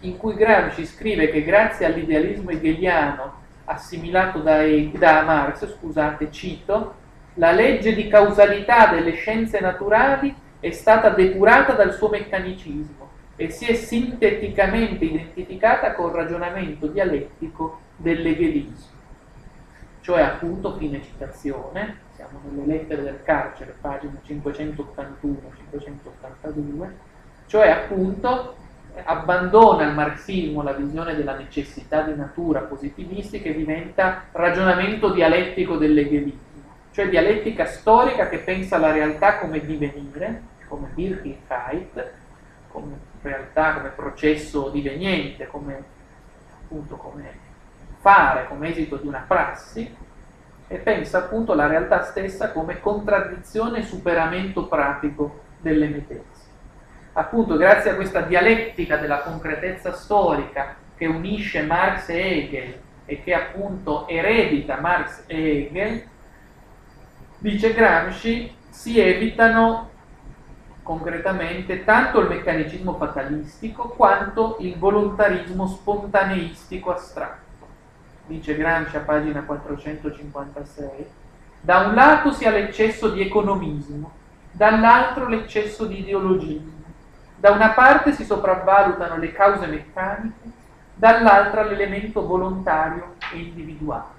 Speaker 1: in cui Gramsci scrive che grazie all'idealismo hegeliano assimilato da, da Marx, scusate, cito, la legge di causalità delle scienze naturali è stata depurata dal suo meccanicismo e si è sinteticamente identificata col ragionamento dialettico dell'egelismo. Cioè, appunto, fine citazione, siamo nelle lettere del carcere, pagina 581-582, cioè appunto abbandona il marxismo la visione della necessità di natura positivistica e diventa ragionamento dialettico dell'egelismo, cioè dialettica storica che pensa la realtà come divenire, come Wirklichkeit, come realtà, come processo diveniente, come, appunto, come fare, come esito di una prassi, e pensa appunto la realtà stessa come contraddizione e superamento pratico delle medesime appunto grazie a questa dialettica della concretezza storica che unisce Marx e Hegel e che appunto eredita Marx e Hegel, dice Gramsci, si evitano concretamente tanto il meccanismo fatalistico quanto il volontarismo spontaneistico astratto. Dice Gramsci a pagina 456, da un lato si ha l'eccesso di economismo, dall'altro l'eccesso di ideologismo da una parte si sopravvalutano le cause meccaniche, dall'altra l'elemento volontario e individuale.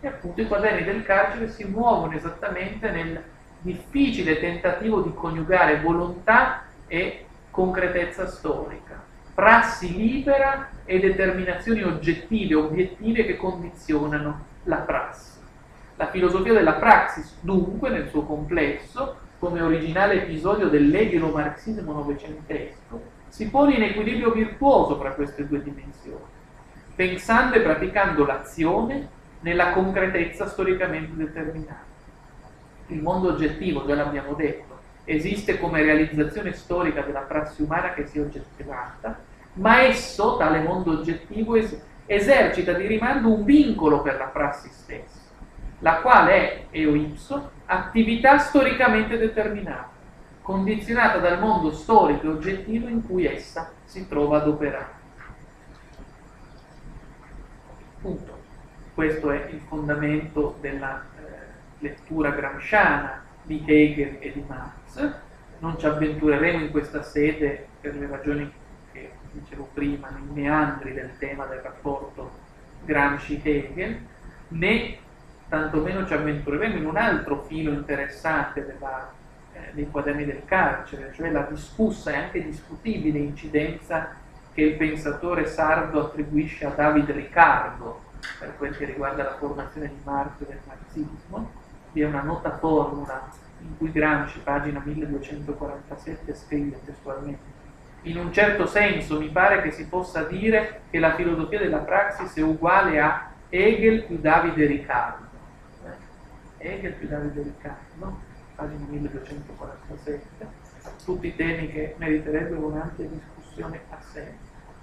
Speaker 1: E appunto i quaderni del carcere si muovono esattamente nel difficile tentativo di coniugare volontà e concretezza storica, prassi libera e determinazioni oggettive, obiettive che condizionano la prassi. La filosofia della praxis, dunque, nel suo complesso, come originale episodio dell'egelo-marxismo novecentesco, si pone in equilibrio virtuoso fra queste due dimensioni, pensando e praticando l'azione nella concretezza storicamente determinata. Il mondo oggettivo, già l'abbiamo detto, esiste come realizzazione storica della prassi umana che si è oggettivata, ma esso, tale mondo oggettivo, es- esercita di rimando un vincolo per la prassi stessa la quale è, eo ipso, attività storicamente determinata, condizionata dal mondo storico e oggettivo in cui essa si trova ad operare. Punto. Questo è il fondamento della eh, lettura gramsciana di Hegel e di Marx. Non ci avventureremo in questa sede per le ragioni che dicevo prima, nei meandri del tema del rapporto Gramsci-Hegel, né tantomeno ci avventureremo in un altro filo interessante della eh, dei quaderni del carcere, cioè la discussa e anche discutibile incidenza che il pensatore sardo attribuisce a David Riccardo per quel che riguarda la formazione di Marx e del marxismo. Vi è una nota formula in cui Gramsci, pagina 1247, scrive testualmente in un certo senso mi pare che si possa dire che la filosofia della praxis è uguale a Hegel più Davide Riccardo. Hegel più Davide Riccardo, pagina 1247, tutti temi che meriterebbero un'ampia discussione a sé.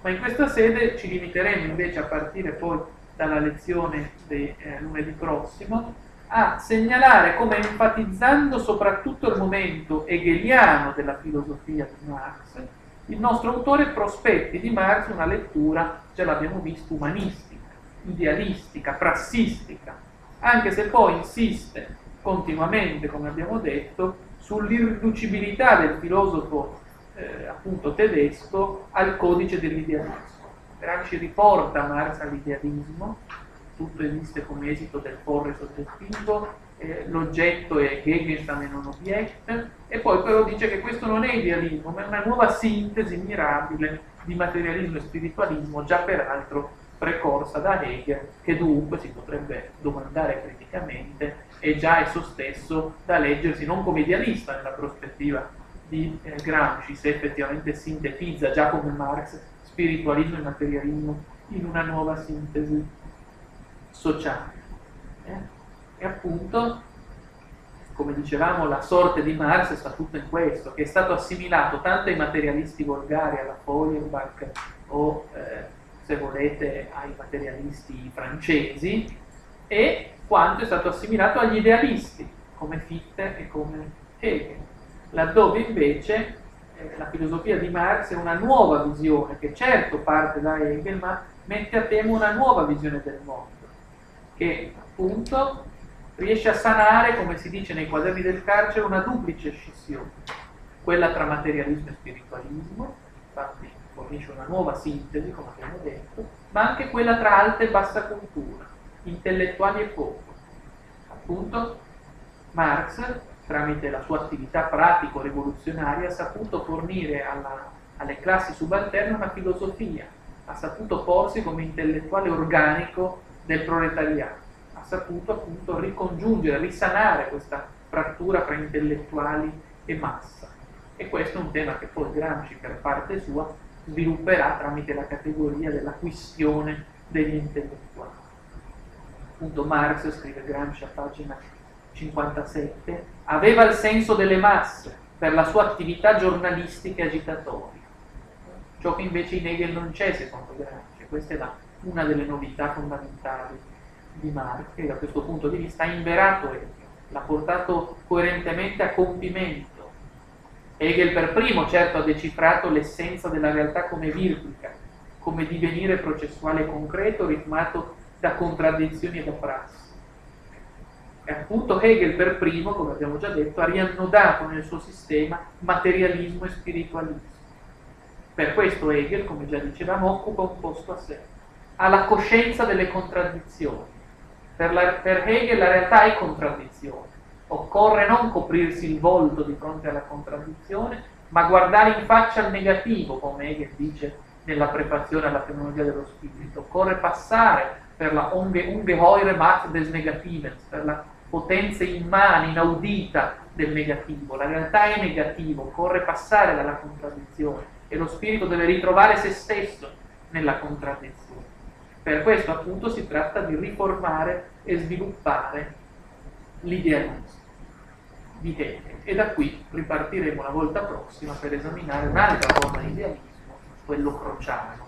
Speaker 1: Ma in questa sede ci limiteremo invece a partire poi dalla lezione di eh, lunedì prossimo a segnalare come enfatizzando soprattutto il momento hegeliano della filosofia di Marx, il nostro autore prospetti di Marx una lettura, già l'abbiamo visto, umanistica, idealistica, prassistica, anche se poi insiste continuamente, come abbiamo detto, sull'irriducibilità del filosofo eh, appunto tedesco al codice dell'idealismo. Gramsci riporta Marx all'idealismo, tutto esiste come esito del porre soggettivo, eh, l'oggetto è Gegenstand non Objekt, e poi però dice che questo non è idealismo, ma è una nuova sintesi mirabile di materialismo e spiritualismo, già peraltro precorsa da Hegel, che dunque si potrebbe domandare criticamente, è già esso stesso da leggersi non come idealista nella prospettiva di eh, Gramsci, se effettivamente sintetizza già come Marx spiritualismo e materialismo in una nuova sintesi sociale. Eh? E appunto, come dicevamo, la sorte di Marx sta tutta in questo, che è stato assimilato tanto ai materialisti volgari, alla Feuerbach o, eh, se volete, ai materialisti francesi, e quanto è stato assimilato agli idealisti, come Fichte e come Hegel, laddove invece eh, la filosofia di Marx è una nuova visione, che certo parte da Hegel, ma mette a tema una nuova visione del mondo, che appunto riesce a sanare, come si dice nei quaderni del carcere, una duplice scissione, quella tra materialismo e spiritualismo, infatti fornisce una nuova sintesi, come abbiamo detto, ma anche quella tra alta e bassa cultura, intellettuali e popoli. Appunto, Marx, tramite la sua attività pratico-rivoluzionaria, ha saputo fornire alla, alle classi subalterne una filosofia, ha saputo porsi come intellettuale organico del proletariato saputo appunto ricongiungere, risanare questa frattura tra intellettuali e massa. E questo è un tema che poi Gramsci per parte sua svilupperà tramite la categoria della questione degli intellettuali. Appunto Marx, scrive Gramsci a pagina 57, aveva il senso delle masse per la sua attività giornalistica e agitatoria. Ciò che invece in Hegel non c'è secondo Gramsci, questa è la, una delle novità fondamentali di Marx, che da questo punto di vista ha inverato Hegel, l'ha portato coerentemente a compimento. Hegel per primo certo ha decifrato l'essenza della realtà come virplica, come divenire processuale concreto ritmato da contraddizioni e da prassi. E appunto Hegel per primo, come abbiamo già detto, ha riannodato nel suo sistema materialismo e spiritualismo. Per questo Hegel, come già dicevamo, occupa un posto a sé, ha la coscienza delle contraddizioni per, la, per Hegel la realtà è contraddizione. Occorre non coprirsi il volto di fronte alla contraddizione, ma guardare in faccia il negativo, come Hegel dice nella prefazione alla fenomenologia dello spirito. Occorre passare per la unge, ungeheure Macht des Negativens, per la potenza immane, inaudita del negativo. La realtà è negativa, occorre passare dalla contraddizione e lo spirito deve ritrovare se stesso nella contraddizione. Per questo appunto si tratta di riformare e sviluppare l'idealismo di Hegel e da qui ripartiremo la volta prossima per esaminare un'altra forma di idealismo, quello crociano.